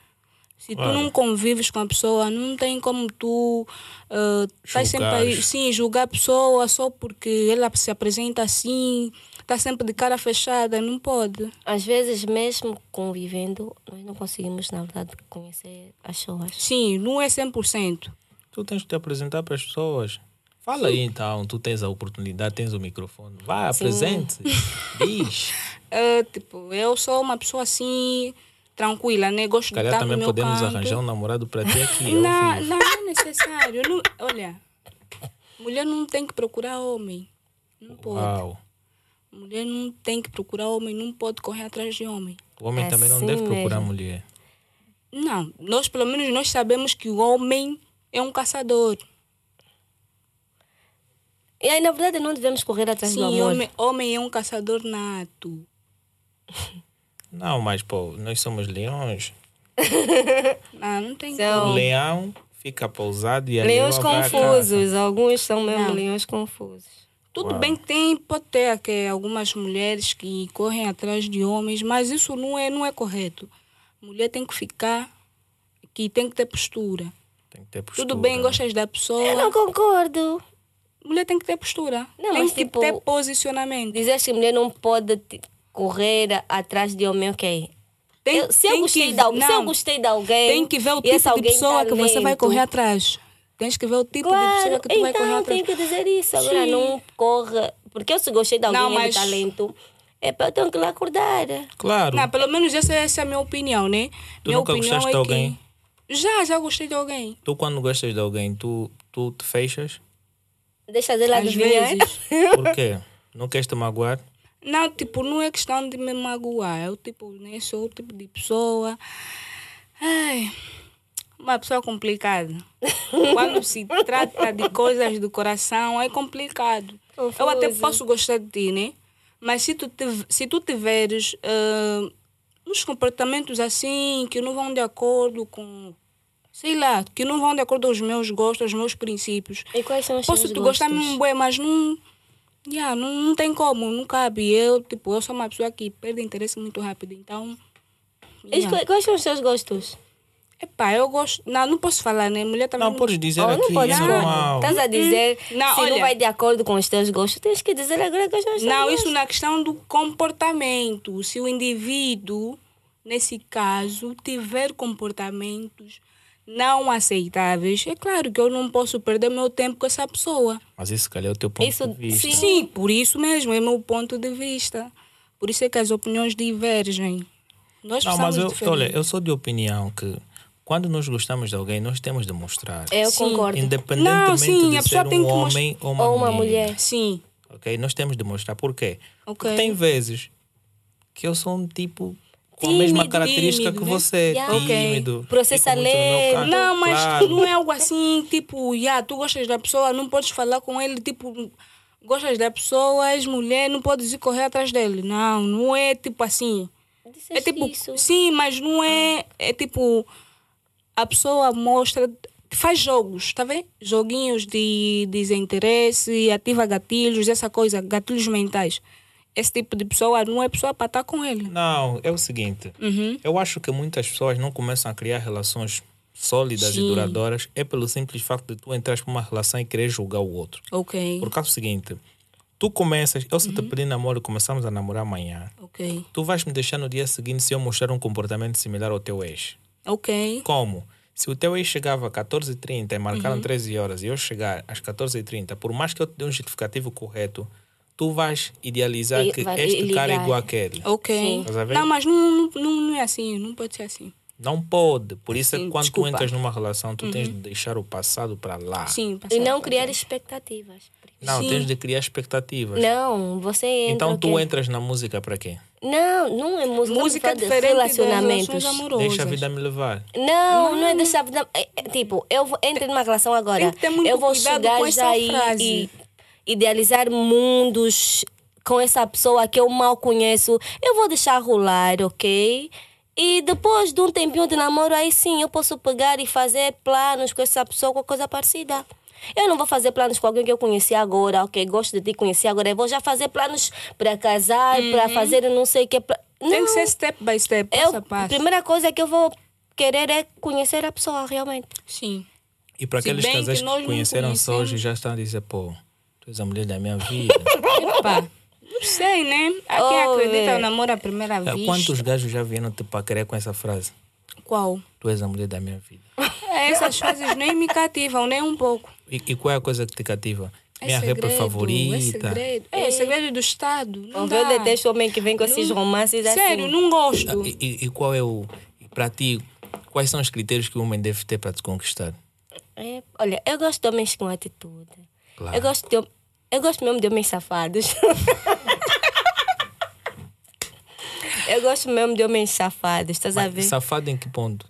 Se tu não convives com a pessoa, não tem como tu uh, estás sempre aí, Julgares. sim, julgar a pessoa só porque ela se apresenta assim, está sempre de cara fechada, não pode. Às vezes, mesmo convivendo, nós não conseguimos, na verdade, conhecer as pessoas. Sim, não é 100%. Tu tens que te apresentar para as pessoas. Fala aí então, tu tens a oportunidade, tens o microfone. Vá, apresente. (laughs) Diz. Uh, tipo, eu sou uma pessoa assim, tranquila, né? Gosto Se de calhar estar no também podemos canto. arranjar um namorado para ti aqui. Não, não é necessário. Não- olha, mulher não tem que procurar homem. Não pode. Uau. Mulher não tem que procurar homem, não pode correr atrás de homem. O homem É também não deve procurar mesmo. mulher. Não, nós pelo menos nós sabemos que o homem é um caçador. E aí, na verdade, não devemos correr atrás do Sim, amor. homem, homem é um caçador nato. (laughs) Não, mas pô, nós somos leões. (laughs) Ah, não tem São- O como. leão fica pousado e a Leões à confusos. Alguns são mesmo Não. leões confusos. Tudo Uau. bem que tem, pode ter aqui algumas mulheres que correm atrás de homens, mas isso não é, não é correto. Mulher tem que ficar, que tem que ter postura. Tem que ter postura. Tudo bem, né? gostas da Eu pessoa, não concordo. mulher tem que ter postura. Não, tem mas que tipo- ter posicionamento. Dizer que mulher não pode correr atrás de homem, ok. Tem, Eu- se, eu tem gostei que, de, al- se eu não, gostei de alguém. tem que ver o tipo de alguém pessoa que você vai correr atrás. Tens que ver o tipo de Claro, pessoa que tu vai correr então atrás. tem que dizer isso. Agora Sim. não corra. Porque eu se gostei de alguém Não, e mas- de talento, é para eu tenho que lá acordar. Claro. Não, pelo menos essa, essa é a minha opinião, né? Tu minha nunca opinião gostaste é de alguém? Que... Já, já gostei de alguém. Tu quando gostas de alguém, tu, tu te fechas? Deixa dela Às adivinhar. vezes. Por quê? Não queres te magoar? Não, tipo, não é questão de me magoar. Eu, tipo, né, sou o tipo de pessoa. Ai, uma pessoa complicada. (laughs) Quando se trata de coisas do coração, é complicado. Eu até posso gostar de ti, né? Mas se tu, tiv- se tu tiveres ah, uns comportamentos assim, que não vão de acordo com. Sei lá, que não vão de acordo com os meus gostos, aos meus princípios. E quais são os Posso te gostar mesmo bué, mas não, yeah, não. Não tem como, não cabe. Eu, tipo, eu sou uma pessoa que perde interesse muito rápido, então. E yeah. quais- Quais são os seus gostos? Epá, eu gosto. Não, não posso falar, né? Mulher também. Não, podes dizer Oh, aqui, não pode é normal. Estás a dizer, Hum, Não, se não olha. vai de acordo com os teus gostos, tens que dizer agora que os teus Não, gostos. isso na questão do comportamento. Se o indivíduo, nesse caso, tiver comportamentos não aceitáveis, é claro que eu não posso perder meu tempo com essa pessoa. Mas isso, se calhar, é o teu ponto Isso, de vista. sim. Sim, por isso mesmo, é meu ponto de vista. Por isso é que as opiniões divergem. Nós Não, mas eu, olha, eu sou de opinião que quando nós gostamos de alguém, nós temos de mostrar. Eu Sim. concordo. Independentemente Não, sim, de ser tem um homem ou uma, Ou uma mulher. mulher. Sim, Ok? Nós temos de mostrar. Por quê? Ok. Porque tem vezes que eu sou um tipo com a mesma Tímido, característica tímido, que né? você. Yeah. Ok. Tímido. Processa lento. canto. Não, mas Claro. (laughs) não é algo assim, tipo, yeah, tu gostas da pessoa, não podes falar com ele, tipo, gostas da pessoa, és mulher, não podes ir correr atrás dele. Não, não é tipo assim. É tipo, isso. sim, mas não é, é tipo, a pessoa mostra, faz jogos, tá vendo? Joguinhos de desinteresse, ativa gatilhos, essa coisa, gatilhos mentais. Esse tipo de pessoa não é pessoa para estar com ele. Não, é o seguinte. Uhum. Eu acho que muitas pessoas não começam a criar relações sólidas e Sim. duradouras é pelo simples facto de tu entrar para uma relação e querer julgar o outro. Ok, Por causa do seguinte, tu começas, eu Uhum. se te pedir namoro e começamos a namorar amanhã, ok, tu vais me deixar no dia seguinte se eu mostrar um comportamento similar ao teu ex. ok. Como? Se o teu ex chegava às 14h30 e marcaram Uhum. 13 horas e eu chegar às 14h30, por mais que eu te dê um justificativo correto, tu vais idealizar E que vai este cara é ligar. igual àquele. Ok. Não, mas não, não, não é assim, não pode ser assim. Não pode. Por isso é Sim, que quando desculpa. Uhum. tu entras numa relação, tu tens de deixar o passado para lá. Sim, E passar- não criar expectativas. Não, Sim. tens de criar expectativas. Não, você entra. então tu quê? entras na música para quê? Não, não é música. Música é de diferente relacionamentos. amorosas. Deixa a vida me levar. Não, não é deixar a vida. é- é Tipo, eu vou, entro numa relação agora. Tem que ter muito eu vou cuidado chegar com essa já e, frase. e idealizar mundos com essa pessoa que eu mal conheço. Eu vou deixar rolar, ok? E depois de um tempinho de namoro, aí sim eu posso pegar e fazer planos com essa pessoa, com coisa parecida. Eu não vou fazer planos com alguém que eu conheci agora, ok? Gosto de te conhecer agora. Eu vou já fazer planos para casar, para fazer não sei o que. Pra... Uhum. Tem Não. que ser step by step, Eu, passo a passo. a primeira coisa que eu vou querer é conhecer a pessoa realmente. Sim. E para aqueles casais que que, não conheceram só hoje já estão a dizer, pô, tu és a mulher da minha vida. Não sei, né? Há quem Oh, acredita é. no namoro à primeira vista. Quantos gajos já vieram te paquerar com essa frase? Qual? Tu és a mulher da minha vida. (laughs) É, Essas frases nem me cativam, nem um pouco. E, e qual é a coisa que te cativa? É minha segredo, rapper favorita. É segredo. É, segredo do Estado. Não Eu detesto homem que vem com esses romances Sério, assim. não gosto. E, e- e qual é o. Para ti, quais são os critérios que o homem deve ter para te conquistar? É, olha, eu gosto de homens com atitude. Claro. Eu gosto de eu gosto mesmo de homens safados. (laughs) eu gosto mesmo de homens safados, estás a Mas ver? safado em que ponto?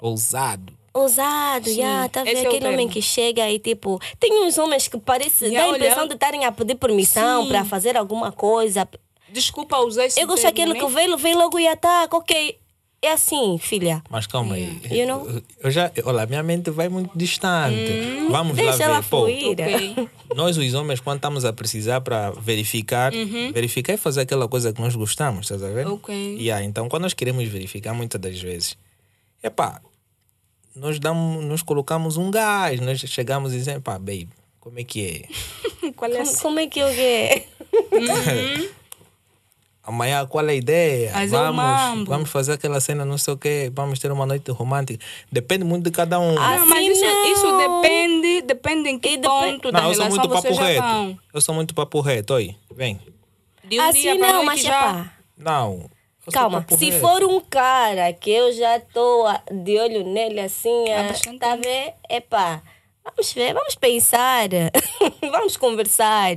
Ousado. Ousado, já, tá esse vendo? é Aquele homem que chega e tipo. Tem uns homens que parecem. Já, dá a impressão olha, de estarem a pedir permissão para fazer alguma coisa. Desculpa usar esse Eu gosto daquele que vem, vem logo e ataca, ok. É assim, filha. Mas calma aí. You know? Eu já, olha, minha mente vai muito distante. Vamos lá Hum, Deixa ela ver. Pô, fluir. Ok. nós, os homens, quando estamos a precisar para verificar, verificar e fazer aquela coisa que nós gostamos, estás a ver? Uhum. Ok. Yeah, então, quando nós queremos verificar, muitas das vezes, epá, nós, damos, nós colocamos um gás, nós chegamos e dizemos, pá, babe, como é que é? (laughs) Qual é Como, como é que eu quero? (laughs) Amanhã, qual é a ideia? Fazer o vamos, mambo. vamos fazer aquela cena, não sei o quê, vamos ter uma noite romântica. Depende muito de cada um. Ah, mas isso, isso depende, depende em que E ponto da não, eu sou relação muito papo vocês já reto. vão. Eu sou muito papo reto, oi, vem. De um assim não, noite mas já... já. Não. eu sou Calma, se reto. for um cara que eu já estou de olho nele assim, Há ah, tá a ver? Epá, vamos ver, vamos pensar, (laughs) vamos conversar,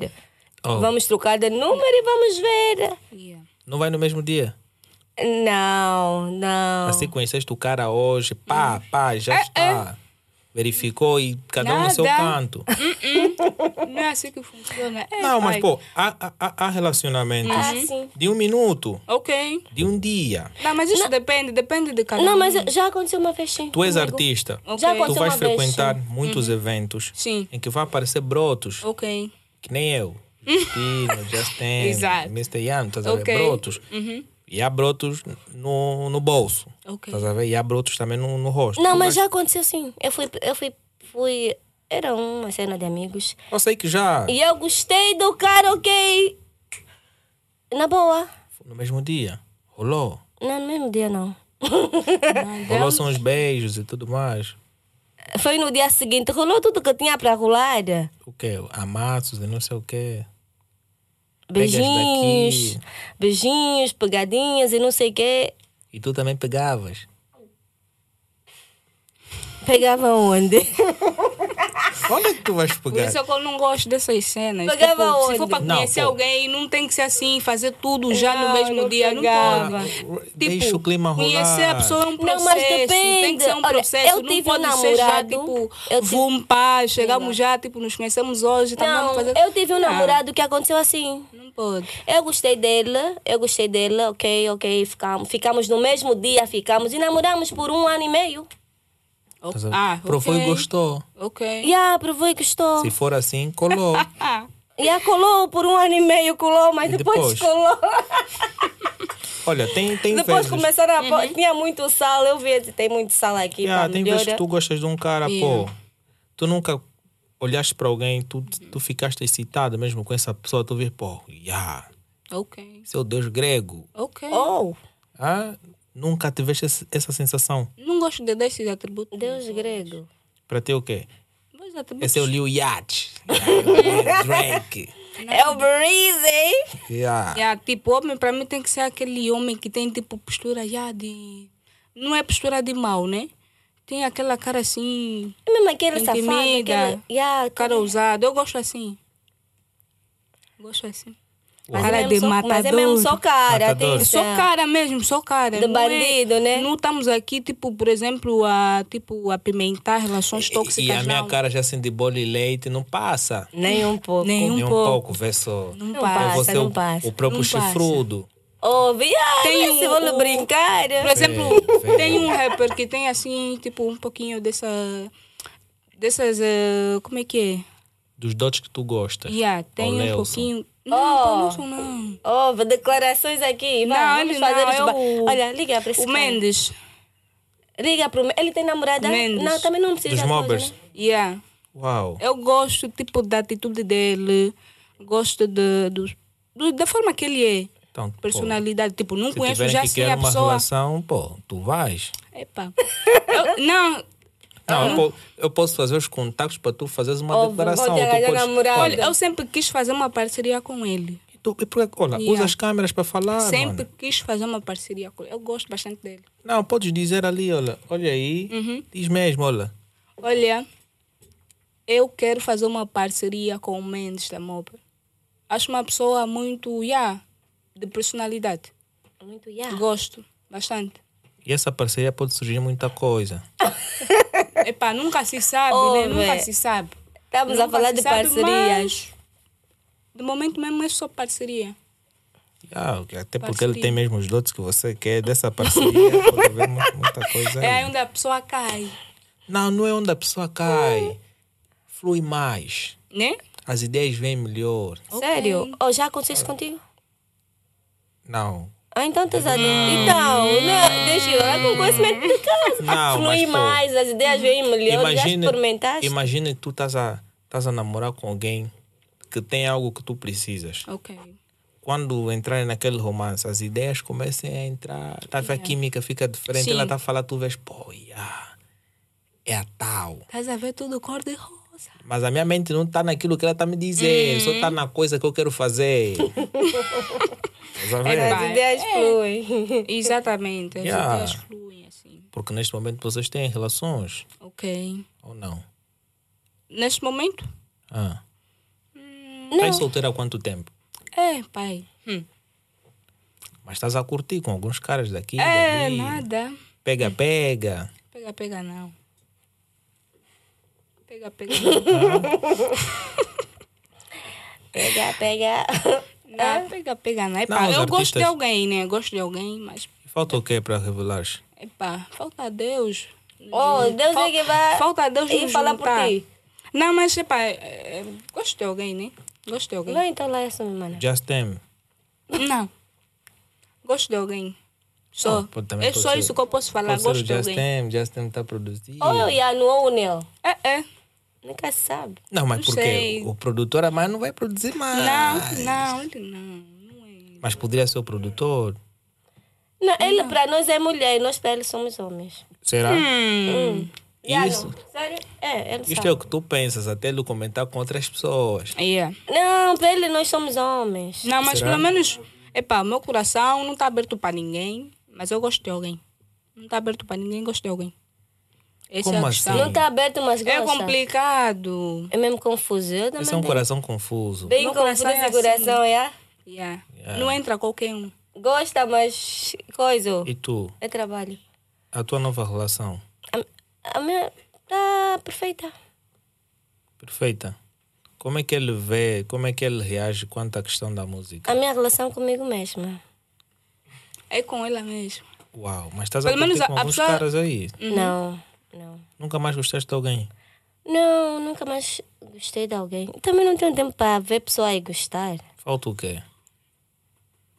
Oh. vamos trocar de número e vamos ver. Yeah. Não vai no mesmo dia? Não, não. Assim conheceste o cara hoje, pá, pá, já É, está. Verificou e cada um no seu Nada. canto. Não é assim que funciona. É, Não, mas pô, há, há- há, relacionamentos Ah, de um minuto, Ok. de um dia. Não, mas isso depende, depende de cada Não, um. mas já aconteceu uma vez sim. Tu és comigo. artista. Ok. Já Tu aconteceu vais uma vez, frequentar sim. muitos eventos Sim. em que vai aparecer brotos, Ok. que nem eu. Justino, (laughs) Justin, Exato. Mr. Ian, estás a ver? Brotos. Uhum. E há brotos no, no bolso. Ok. Estás a ver? E há brotos também no, no rosto. Não, mas já aconteceu sim. Eu fui, eu fui, fui. Era uma cena de amigos. Eu sei que já. E eu gostei do cara, ok? Na boa. No mesmo dia. Rolou. Não, no mesmo dia não. (laughs) Rolou são os beijos e tudo mais. Foi no dia seguinte, rolou tudo que eu tinha para rolar. O quê? Amassos e não sei o quê. Beijinhos, daqui. beijinhos, pegadinhas e não sei o quê. E tu também pegavas. Pegava onde? (laughs) Olha que tu vais Por pegar. isso é que eu não gosto dessas cenas. Pegava Tipo, onde? se for para Não, conhecer pô. alguém, não tem que ser assim, fazer tudo já Não, no mesmo não dia. pegava. Não pode. Tipo, Deixa o clima rolar. Conhecer a pessoa é um processo. Não, mas depende. Tem que ser um Olha, processo. eu não tive um pode ser já, namorado, tipo, eu tive- vum, pá, chegamos já, tipo, nos conhecemos hoje, tá Não, vamos fazer... eu tive um Não, namorado que aconteceu assim. Não pode. Eu gostei dele, eu gostei dele, ok, ok, ficamos, ficamos no mesmo dia, ficamos e namoramos por um ano e meio. Ver? Ah, Provou e gostou. Ok. E ah, provou e gostou. Se for assim, colou. Ah, E ah, colou por um ano e meio, colou, mas E depois, depois? colou. (laughs) Olha, tem, tem depois vezes. começaram a Uhum. tinha muito sal, eu vi, tem muito sal aqui, Yeah, tem vezes que tu gostas de um cara, pô. Yeah. Tu nunca olhaste para alguém, tu, tu ficaste excitado mesmo com essa pessoa, tu vês, pô, yeah, ok. seu Deus grego. Ok. Oh, Ah, nunca tiveste essa sensação. Não gosto de desses atributos. Deus grego. Para ti o quê? Dois atributos. Esse é o Lil Yacht. Yeah, (laughs) Drake. É o Breezy. Yeah. Yeah, tipo, homem pra mim tem que ser aquele homem que tem tipo postura já de. Não é postura de mal, né? Tem aquela cara assim, É mesmo aquele safado, aquele... Yeah, cara ousada. Eu gosto assim. Gosto assim. Mas cara é de mesmo só, Mas é mesmo só matador. cara, Matador. atenção. Sou cara mesmo, sou cara. De Não é- bandido, né? Não estamos aqui, tipo, por exemplo, a tipo, apimentar relações tóxicas. E a minha não. cara já assim de bolo e leite não passa. Nem um pouco. Nem um Nem um pouco. pouco, vê só. Não Não passa. passa. você não o, passa. o próprio Não passa. chifrudo. Oh, viado, Tem um- vou o- brincar. Por exemplo, Vê, vê. tem um rapper que tem assim, tipo, um pouquinho dessa. Dessas. eh, como é que é? Dos dotes que tu gostas. Yeah, tem um Nelson. pouquinho. Não, Oh. Não. Oh, declarações aqui. Vai, Não, vamos fazer não, é ba- o- Olha, liga para esse O cara. Mendes. Liga pro Mendes. Ele tem namorada? Mendes. Não, também não precisa. Dos mobbers. né? Yeah. Uau. Eu gosto, tipo, da atitude dele. Gosto de, do, do- da forma que ele é. Então, pô, Personalidade. Tipo, não se conheço já que assim criar a uma pessoa. relação, pô, tu vais. Epa. (laughs) Eu- não, Não, eu, po- eu posso fazer os contatos para tu fazeres uma declaração. vou te podes-. Olha, eu sempre quis fazer uma parceria com ele. e tu, e olha Yeah. usa as câmeras para falar. sempre mano. quis fazer uma parceria com ele. Eu gosto bastante dele. Não, podes dizer ali, olha, olha aí, Uhum. diz mesmo, olha. Olha, eu quero fazer uma parceria com o Mendes da Mob. Acho uma pessoa muito, yeah, de personalidade. Muito, yeah. Gosto bastante. E essa parceria pode surgir muita coisa. (laughs) Epá, nunca se sabe, Oh, né? Nunca se sabe. Estamos a Nunca falar se de sabe, parcerias. De momento mesmo é só parceria. Ah, até porque ele tem mesmo os dotes que você quer dessa parceria. (laughs) pode haver mu- muita coisa É aí. onde a pessoa cai, Não, não é onde a pessoa cai. Flui mais. né? As ideias vêm melhor. Sério? Oh, já aconteceu isso contigo? Não. Ah, então estás a... Então, não, deixa eu lá com conhecimento de casa. Não, Flui mas, mais, as ideias vêm melhor. já experimentaste? imagina que tu estás a, estás a namorar com alguém que tem algo que tu precisas. Ok. Quando entrarem naquele romance, as ideias começam a entrar, tá, a química fica diferente. Sim. Ela está a falar, tu vês, pô, yeah, é a tal. Estás a ver tudo cor de rosa. Mas a minha mente não está naquilo que ela está me dizendo, só está na coisa que eu quero fazer. (laughs) É, As ideias É. fluem. (laughs) Exatamente. As Yeah. ideias fluem assim. Porque neste momento vocês têm relações, Ok. ou não? Neste momento? Ah. Não. Estás solteira há quanto tempo? É, pai. Hum. Mas estás a curtir com alguns caras daqui, É, dali. nada. Pega, pega. Pega, pega não. Pega, pega (laughs) não. (laughs) Pega, pega. Não, pega, pega não. Epá, Não, eu gosto artistas- de alguém, né? Gosto de alguém, mas... Falta o que para revelares? Epá, falta Deus. Oh, Deus é que vai Falta Deus e nos falar por ti. Não, mas epá, é, é, gosto de alguém, né? Gosto de alguém. Vai então lá essa semana. Just them. Não. Gosto de alguém. Só. Não, também é só ser- isso que eu posso falar. Pode ser Gosto o de alguém. Justin, Justin está a produzir. Ou eu ia no ou o Nel. É, é. Nunca se sabe. Não, mas Não por quê? sei. O produtor a mais não vai produzir mais. Não, não, ele não. Não é. Mas poderia ser o produtor. Não, ele para nós é mulher e nós para ele somos homens. Será? Hum. Já Isso. Sério? É, ele Isto sabe. é o que tu pensas, até ele comentar com outras pessoas. Yeah. Não, para ele nós somos homens. Não, mas Será? pelo menos, epá, meu coração não está aberto para ninguém, mas eu gosto de alguém. Não está aberto para ninguém, gosto de alguém. Essa é Como a assim? Não está aberto, mas É gosta. complicado. É mesmo confuso. Eu também Esse é um tenho. coração confuso. Bem Meu confuso coração é esse coração, é? Yeah. Yeah. Não entra qualquer um. Gosta, mas coisa. E tu? É trabalho. A tua nova relação? A, a minha tá perfeita. Perfeita. Como é que ele vê, como é que ele reage quanto à questão da música? A minha relação comigo mesma. É com ela mesmo. Uau, mas estás Pelo a menos com a alguns pessoa- caras aí. Não, não. Nunca mais gostaste de alguém? Não, nunca mais gostei de alguém. Também não tenho tempo para ver pessoa e gostar. Falta o quê?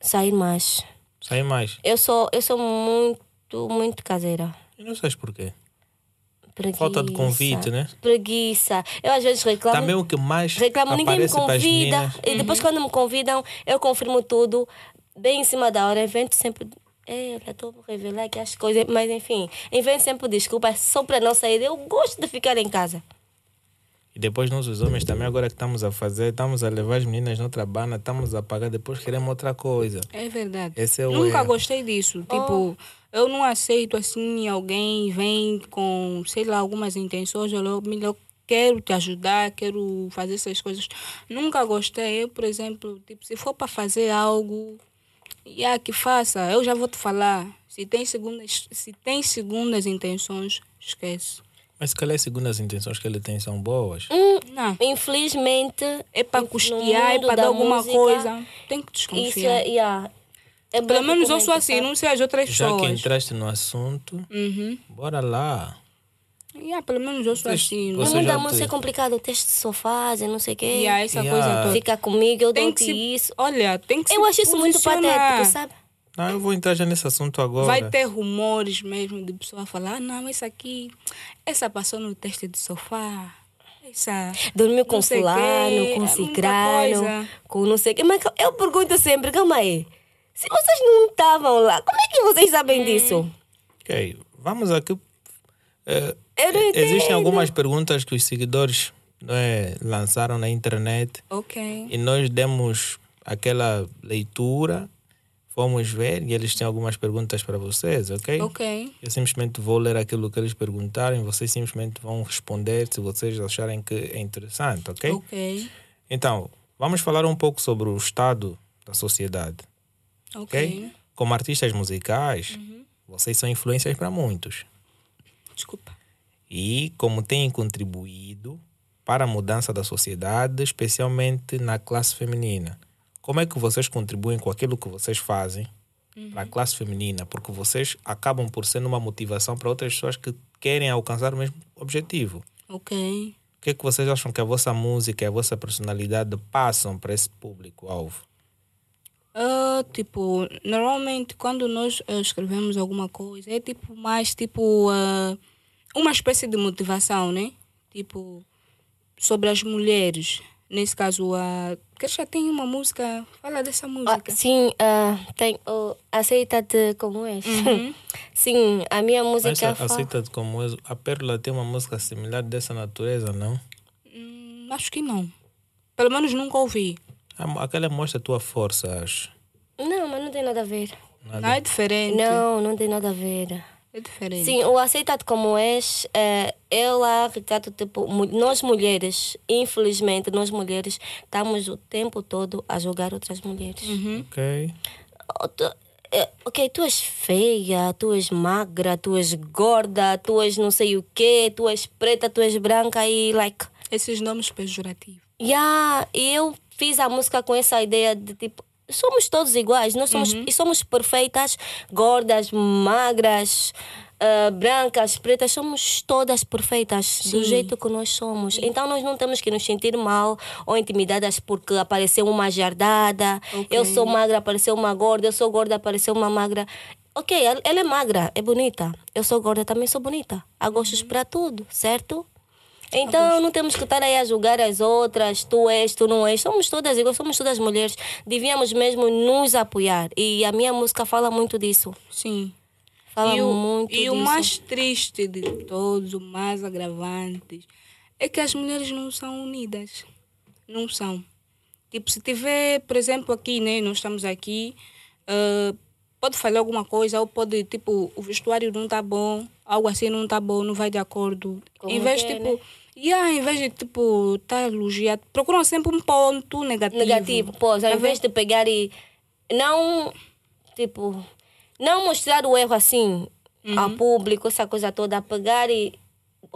Sair mais. Sai mais. Eu sou, eu sou muito, muito caseira. E não sabes porquê. Preguiça. Falta de convite, né? Preguiça. Eu às vezes reclamo. Também o que mais reclamo, ninguém me convida. E depois, quando me convidam, eu confirmo tudo, bem em cima da hora. Invento sempre. É, já estou a revelar aqui as coisas, mas enfim, invento sempre desculpas só para não sair. Eu gosto de ficar em casa. E depois nós os homens também agora que estamos a fazer, estamos a levar as meninas noutra banda, estamos a pagar, depois queremos outra coisa. É verdade. Esse é o Nunca erro. gostei disso. Tipo, eu não aceito assim alguém vem com, sei lá, algumas intenções. Eu, eu quero te ajudar, quero fazer essas coisas. Nunca gostei. Eu, por exemplo, tipo, se for para fazer algo, yeah, que faça. Eu já vou te falar. Se tem segundas, se tem segundas intenções, esquece. Mas se calhar as segundas intenções que ele tem são boas. Hum, Não. infelizmente. É para custear, é para da dar alguma música, coisa. Tem que Isso desconfiar. é, yeah, é Pelo menos eu sou assim, sabe? não sei as outras Já que pessoas. entraste no assunto, Uhum. bora lá. Yeah, pelo menos eu sou Vocês- assim. No Você mundo já da te- música é complicado. O texto só fazem, não sei o quê. Yeah, essa Yeah. coisa toda. Fica comigo, eu Tem dou-te que se, isso. Olha, tem que Eu se acho isso muito posicionar. patético, sabe? Não, eu vou entrar já nesse assunto agora. Vai ter rumores mesmo de pessoa falar, ah, não, essa aqui, essa passou no teste de sofá. Essa. Dormiu com não sei fulano, quê, com muita cicrano, coisa. com não sei o quê. Mas eu pergunto sempre, calma aí. Se vocês não estavam lá, como é que vocês sabem disso? Ok, vamos aqui. Não existem algumas perguntas que os seguidores é, lançaram na internet e nós demos aquela leitura, fomos ver e eles têm algumas perguntas para vocês, ok? Ok. Eu simplesmente vou ler aquilo que eles perguntarem, vocês simplesmente vão responder se vocês acharem que é interessante, ok? Ok. Então, vamos falar um pouco sobre o estado da sociedade, ok? Ok. Como artistas musicais, Uhum. vocês são influências para muitos. Desculpa. E como têm contribuído para a mudança da sociedade, especialmente na classe feminina. Como é que vocês contribuem com aquilo que vocês fazem para a classe feminina? Porque vocês acabam por ser uma motivação para outras pessoas que querem alcançar o mesmo objetivo. Ok. O que é que vocês acham que a vossa música e a vossa personalidade passam para esse público-alvo? Ah, tipo, normalmente quando nós ah, escrevemos alguma coisa, é tipo mais tipo ah, uma espécie de motivação, né? Tipo, sobre as mulheres. Nesse caso, a. Que já tem uma música. Fala dessa Ah, música. sim, ah, tem o Aceita-te como és. (laughs) sim, a minha Mas música a- fala... aceita como és. A Pérola tem uma música similar dessa natureza, não? Hum, acho que não. Pelo menos nunca ouvi. Aquela mostra a tua força, acho. Não, mas não tem nada a ver. Não é diferente. Não, não tem nada a ver. É diferente. Sim, o Aceita-te como és, é, eu lá retrato, tipo, nós mulheres, infelizmente, nós mulheres, estamos o tempo todo a julgar outras mulheres. Uhum. Ok. Oh, tu- é, ok, tu és feia, tu és magra, tu és gorda, tu és não sei o quê, tu és preta, tu és branca e like. Esses nomes pejorativos. Yeah, e eu fiz a música com essa ideia de tipo, somos todos iguais. Nós somos, Uhum. e somos perfeitas, gordas, magras, ah, brancas, pretas. Somos todas perfeitas do jeito que nós somos. Então nós não temos que nos sentir mal ou intimidadas porque apareceu uma jardada. Ok. Eu sou magra, apareceu uma gorda. Eu sou gorda, apareceu uma magra. Ok, ela é magra, é bonita. Eu sou gorda, também sou bonita. Há gostos para tudo, certo? Então não temos que estar aí a julgar as outras, tu és, tu não és. Somos todas iguais, somos todas mulheres. Devíamos mesmo nos apoiar. E a minha música fala muito disso. Sim. Fala e o, muito e disso. o mais triste de todos, o mais agravante, é que as mulheres não são unidas. Não são. Tipo, se tiver, por exemplo, aqui, né? Nós estamos aqui, ah, pode falhar alguma coisa, ou pode, tipo, o vestuário não tá bom, algo assim não tá bom, não vai de acordo. Como em vez, é, tipo, né? Yeah, em vez de, tipo, tá elogiado, procuram sempre um ponto negativo. negativo. Pois, ao Tá invés de pegar e não, tipo, não mostrar o erro assim ao Uhum. público, essa coisa toda, pegar e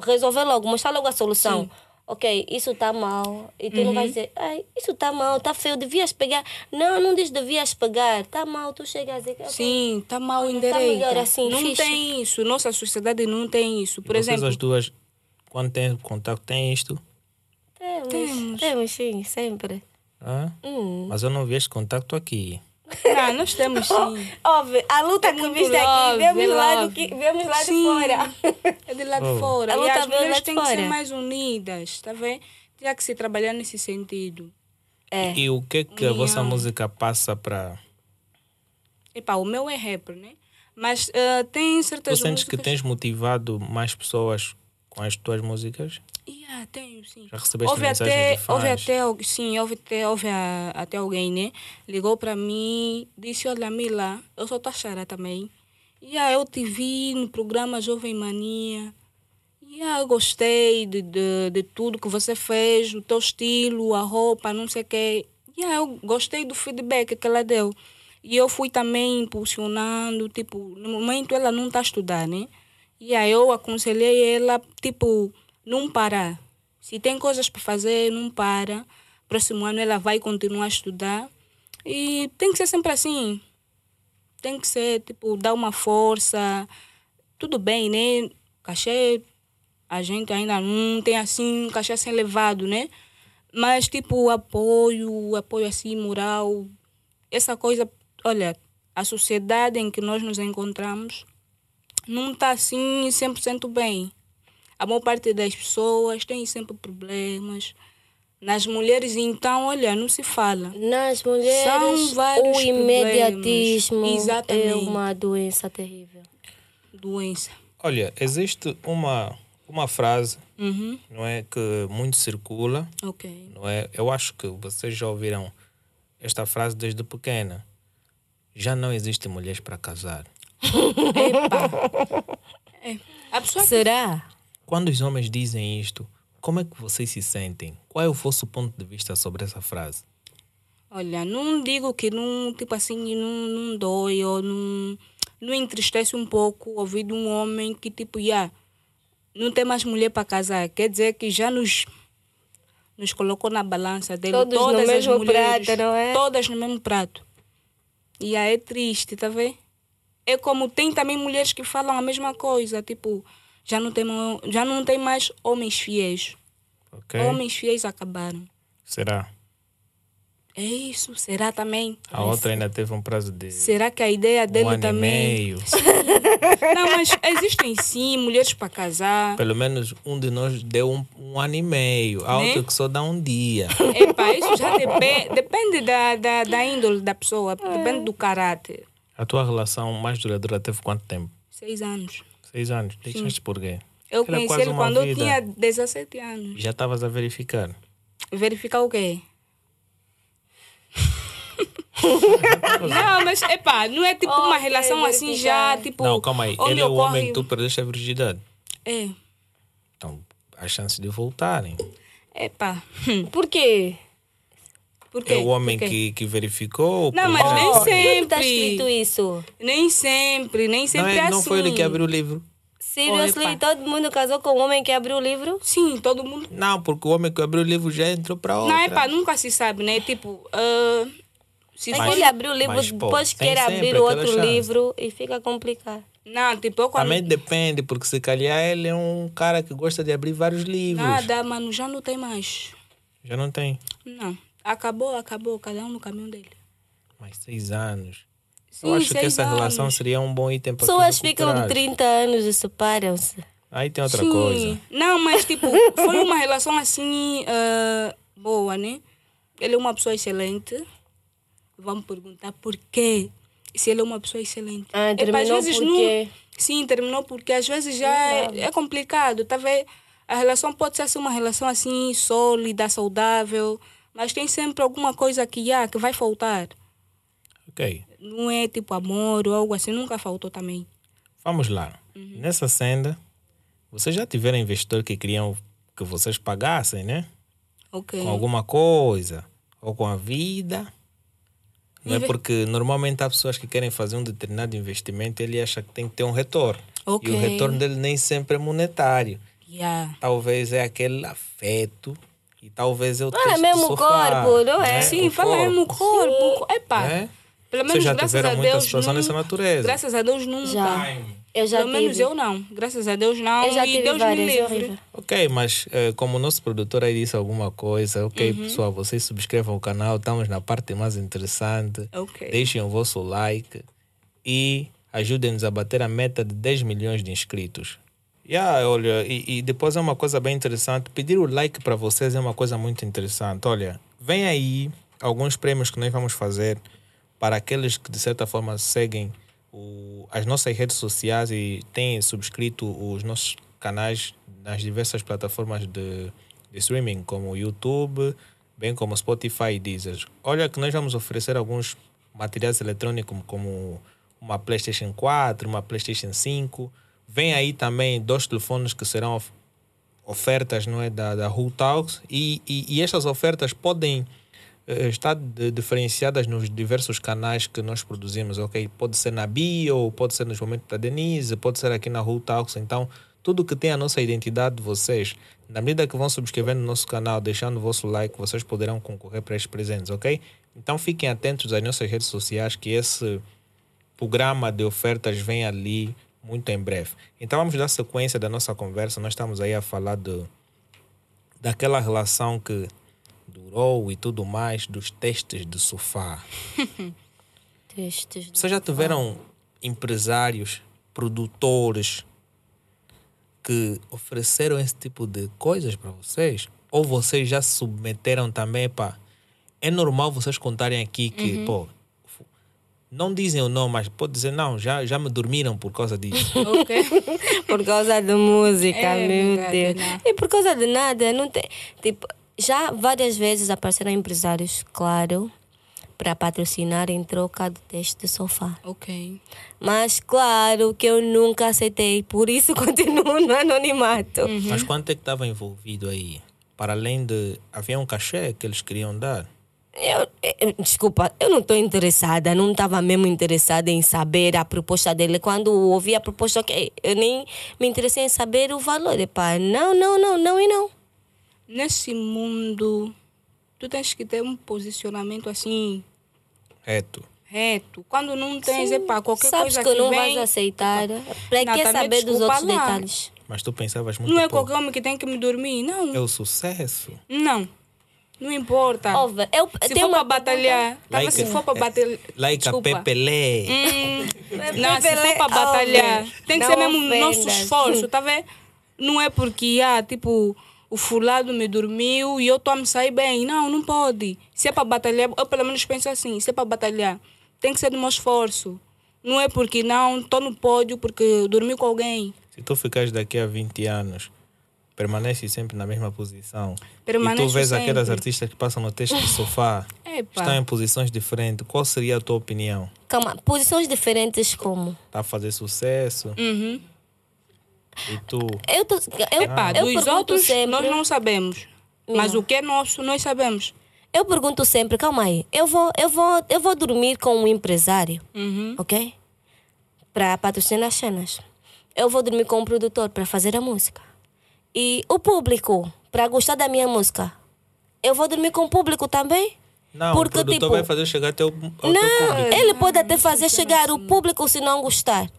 resolver logo, mostrar logo a solução. Sim. Uhum. Ok, isso tá mal. E tu não vai dizer, ai, isso tá mal, tá feio, devias pegar. Não, não diz devias pegar, tá mal, tu chegas a dizer, ok, Sim, tá mal Olha, em tá melhor assim, não fixe. tem isso. Nossa sociedade não tem isso. Por Vocês exemplo, as duas, quando têm contato, têm isto? Temos, Temos. temos, sim, sempre. Hã? Hum. Mas eu não vi este contato aqui. ah, nós temos (laughs) sim. Óbvio, a luta É que viste aqui, vemos é lá, do que, vemos lá de Sim. fora. É de lá de Oh. fora. A E luta as veio lá mulheres de têm que ser mais unidas, tá vendo? Tinha que se trabalhar nesse sentido. É. E o que que a vossa música passa para... Epá, o meu é rapper, né? Mas ah, tem Tu certas sentes que músicas... tens motivado mais pessoas com as tuas músicas? Yeah, tenho, sim. Já recebeste houve mensagens até, de fãs? houve até, sim, houve até, houve a- até alguém, né? Ligou para mim, disse, olha, Mila, eu sou tua xará também. E aí eu te vi no programa Jovem Mania. E aí eu gostei de, de, de tudo que você fez, o teu estilo, a roupa, não sei o quê. E aí eu gostei do feedback que ela deu. E eu fui também impulsionando, tipo, no momento ela não está a estudar, né? E aí eu aconselhei ela, tipo, não parar. Se tem coisas para fazer, não para. Próximo ano ela vai continuar a estudar. E tem que ser sempre assim. Tem que ser, tipo, dar uma força. Tudo bem, né? Cachê, a gente ainda não tem assim, um cachê assim elevado, né? Mas, tipo, apoio, apoio assim, moral, essa coisa, olha, a sociedade em que nós nos encontramos não está assim 100% bem. A maior parte das pessoas tem sempre problemas. Nas mulheres, então, olha, não se fala. Nas mulheres, São vários o imediatismo problemas. é Exatamente. uma doença terrível. Doença. Olha, existe uma, uma frase, Uhum. não é, que muito circula, Ok. não é? Eu acho que vocês já ouviram esta frase desde pequena. Já não existe mulheres para casar. Epa. É. A pessoa que Será? Quando os homens dizem isto, como é que vocês se sentem? Qual é o vosso ponto de vista sobre essa frase? Olha, não digo que não, tipo assim, não, não dói ou não, não entristece um pouco ouvir de um homem que, tipo, já não tem mais mulher para casar. Quer dizer que já nos, nos colocou na balança dele. Todos no todas as mesmo mulheres, prato, não é? Todas no mesmo prato. E aí é triste, tá vendo? É como tem também mulheres que falam a mesma coisa, tipo, já não tem, já não tem mais homens fiéis. Ok? Homens fiéis acabaram. Será? É isso, será também? A outra ainda teve um prazo de Será que a ideia dele um ano também. e meio. Não, mas existem sim mulheres para casar. Pelo menos um de nós deu um, um ano e meio. A Né? outra que só dá um dia. Epa, isso já depende, depende da, da, da índole da pessoa, depende do caráter. A tua relação mais duradoura teve quanto tempo? Seis anos. Seis anos. Deixaste por quê? Eu Era conheci quase ele quando eu vida. tinha 17 anos. Já estavas a verificar. Verificar o quê? (laughs) não, mas epá, não é tipo uma relação assim já, tipo. não, calma aí. Ele é o ocorre- homem que tu perdeste a virgindade. É, Então, há chance de voltarem. epá. (laughs) Por quê? É o homem que, que verificou. Não, por mas nem Onde está sempre. escrito isso? Nem sempre, nem Não, sempre é, é não assim. foi ele que abriu o livro? Seriously, Opa. todo mundo casou com um homem que abriu o livro? Sim, todo mundo. Não, porque o homem que abriu o livro já entrou para outra. Não, é pá, nunca se sabe, né? Tipo, ah, Se É for- que ele abriu o livro, mas, pô, depois tem quer sempre abrir outro chance. livro e fica complicado. Não, tipo, eu quando. Também depende, porque se calhar ele é um cara que gosta de abrir vários livros. Nada, mano, já não tem mais. Já não tem Não. Acabou, acabou, cada um no caminho dele. mais seis anos. Sim, Eu acho que essa relação anos. seria um bom item para Pessoas ficam recuperares. 30 anos e separam-se. Aí tem outra Sim. coisa. Não, mas tipo, foi uma relação assim ah, boa, né? Ele é uma pessoa excelente. Vamos perguntar por quê? Se ele é uma pessoa excelente. Ah, Epa, às terminou vezes por não- quê? Sim, terminou porque às vezes já é, é complicado. Tá vendo? A relação pode ser assim, uma relação assim sólida, saudável, mas tem sempre alguma coisa que, há, que vai faltar. Ok. Não é tipo amor ou algo assim, nunca faltou também. Vamos lá. Uhum. Nessa senda, vocês já tiveram investidor que queriam que vocês pagassem, né? Ok. Com alguma coisa. Ou com a vida. Não é porque normalmente há pessoas que querem fazer um determinado investimento e ele acha que tem que ter um retorno. Ok. E o retorno dele nem sempre é monetário. Yeah. Talvez é aquele afeto. E talvez é o Ah, texto mesmo sofá, corpo, não é? né? Sim, O fala mesmo corpo. Epá. É? Pelo Vocês menos já graças tiveram a muita Deus. situação dessa natureza? Graças a Deus nunca. Já. Eu já Pelo menos tive. eu não. Graças a Deus não. Eu já e tive Deus várias, me é livre. horrível. Ok, mas eh, como o nosso produtor aí disse alguma coisa, ok, Uhum. pessoal, vocês subscrevam o canal, estamos na parte mais interessante. Ok. Deixem o vosso like e ajudem-nos a bater a meta de 10 milhões de inscritos. Yeah, olha, e, e depois é uma coisa bem interessante. Pedir o like para vocês é uma coisa muito interessante. Olha, vem aí alguns prêmios que nós vamos fazer para aqueles que de certa forma seguem o- as nossas redes sociais e têm subscrito os nossos canais nas diversas plataformas de, de streaming, como o YouTube, bem como Spotify e Deezer. Olha que nós vamos oferecer alguns materiais eletrônicos como uma PlayStation 4, uma PlayStation 5. Vem aí também dois telefones que serão of- ofertas não é, da, da Who Talks e, e, e estas ofertas podem eh, estar de- diferenciadas nos diversos canais que nós produzimos, ok? Pode ser na bio, pode ser nos momentos da Denise, pode ser aqui na Who Talks, então tudo que tem a nossa identidade de vocês, na medida que vão subscrevendo no nosso canal, deixando o vosso like, vocês poderão concorrer para estes presentes, ok? Então fiquem atentos às nossas redes sociais que esse programa de ofertas vem ali muito em breve. Então vamos dar sequência da nossa conversa. Nós estamos aí a falar de, daquela relação que durou e tudo mais, dos testes de sofá. (laughs) Testes. Vocês já tiveram empresários, produtores que ofereceram esse tipo de coisas para vocês? Ou vocês já se submeteram também para. É normal vocês contarem aqui que, pô, fu- não dizem o nome, mas pode dizer, não, já, já me dormiram por causa disso. (laughs) Ok. (laughs) Por causa de música, É meu Deus. E por causa de nada, não tem. Tipo, já várias vezes apareceram empresários, claro, para patrocinar em troca do teste de sofá. ok. Mas claro que eu nunca aceitei, por isso (laughs) continuo no anonimato. Mas quanto é que estava envolvido aí? Para além de. Havia um cachê que eles queriam dar? Eu, eu- desculpa, eu não estou interessada, não estava mesmo interessada em saber a proposta dele. Quando ouvi a proposta, ok, eu nem me interessei em saber o valor. Epá, não, não, não, não e não. Nesse mundo, tu tens que ter um posicionamento assim, Reto. reto. Quando não tens, epá, qualquer Sabes coisa que que não vem... vais aceitar. Para que saber dos outros lá. detalhes? Mas tu pensavas muito Não é pouco. qualquer homem que tem que me dormir, não. É o sucesso. Não. Não importa. Óbvio, eu se tenho for para uma batalhar, tava Like- se for para batalhar... Like Desculpa. a Pepelé. Hum, (laughs) não, se for para batalhar, tem que ser mesmo o nosso esforço, tá vendo? Não é porque, ah, tipo, o fulano me dormiu e eu estou a me sair bem. Não, não pode. Se é para batalhar, eu pelo menos penso assim, se é para batalhar, tem que ser do meu esforço. Não é porque, não, estou no pódio porque dormi com alguém. Se tu ficares daqui a 20 anos, permanece sempre na mesma posição. e tu vês aquelas sempre. artistas que passam no texto de (laughs) sofá, Epa. estão em posições diferentes. Qual seria a tua opinião? Calma, posições diferentes como? Está a fazer sucesso? Uhum. E tu? Eu, tô, eu, Epá, eu dos pergunto outros sempre. nós não sabemos. Mas Não. o que é nosso, nós sabemos. Eu pergunto sempre, calma aí, eu vou, eu vou, eu vou dormir com um empresário, Uhum. ok? Para patrocinar as cenas. Eu vou dormir com um produtor para fazer a música. E o público, para gostar da minha música, eu vou dormir com o público também? Não, Porque, o produtor tipo, vai fazer chegar até o, ao Não, público. ele pode até fazer chegar o assim. público se não gostar.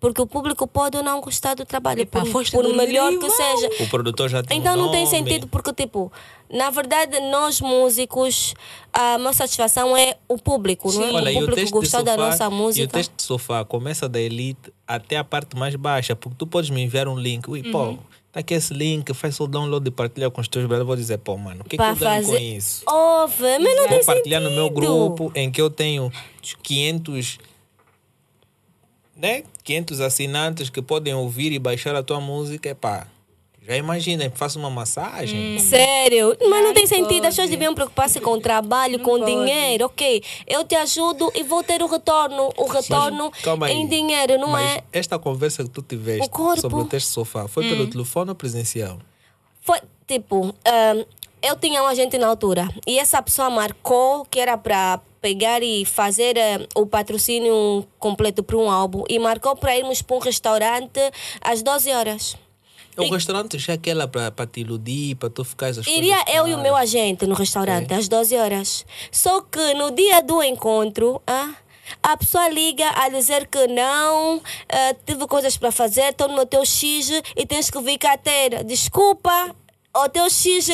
Porque o público pode ou não gostar do trabalho, Epa, por, por melhor que seja. O produtor já tem Então um não tem sentido, porque, tipo, na verdade, nós músicos, a nossa satisfação é o público, não é? Olha, o o público gostar da nossa E o música. teste de sofá começa da elite até a parte mais baixa, porque tu podes me enviar um link. Ui, Uhum. pô, tá aqui esse link, faz o download e partilha com os teus brothers. Vou dizer, pô, mano, o que, que eu ganho com fazer- isso? Óbvio, mas não tem Vou partilhar no meu sentido. grupo em que eu tenho 500 né? 500 assinantes que podem ouvir e baixar a tua música, epá. Já imagina, faço uma massagem. Sério, mas não tem sentido. As pode. pessoas deviam preocupar-se com o trabalho, com o pode. dinheiro. Ok, eu te ajudo e vou ter o retorno. O retorno aí. em dinheiro, não Mas é? esta conversa que tu tiveste sobre o teste de sofá foi Hum. pelo telefone ou presencial? Foi tipo, ahn, eu tinha um agente na altura e essa pessoa marcou que era para pegar e fazer ah, o patrocínio completo para um álbum e marcou para irmos para um restaurante às 12 horas. O restaurante já é aquela para te iludir, para tu ficar as Iria coisas eu e o meu agente no restaurante às 12 horas. Só que no dia do encontro, ah, a pessoa liga a dizer que não, ah, tive coisas para fazer, estou no teu X e tens que vir cá ter. Desculpa, o teu X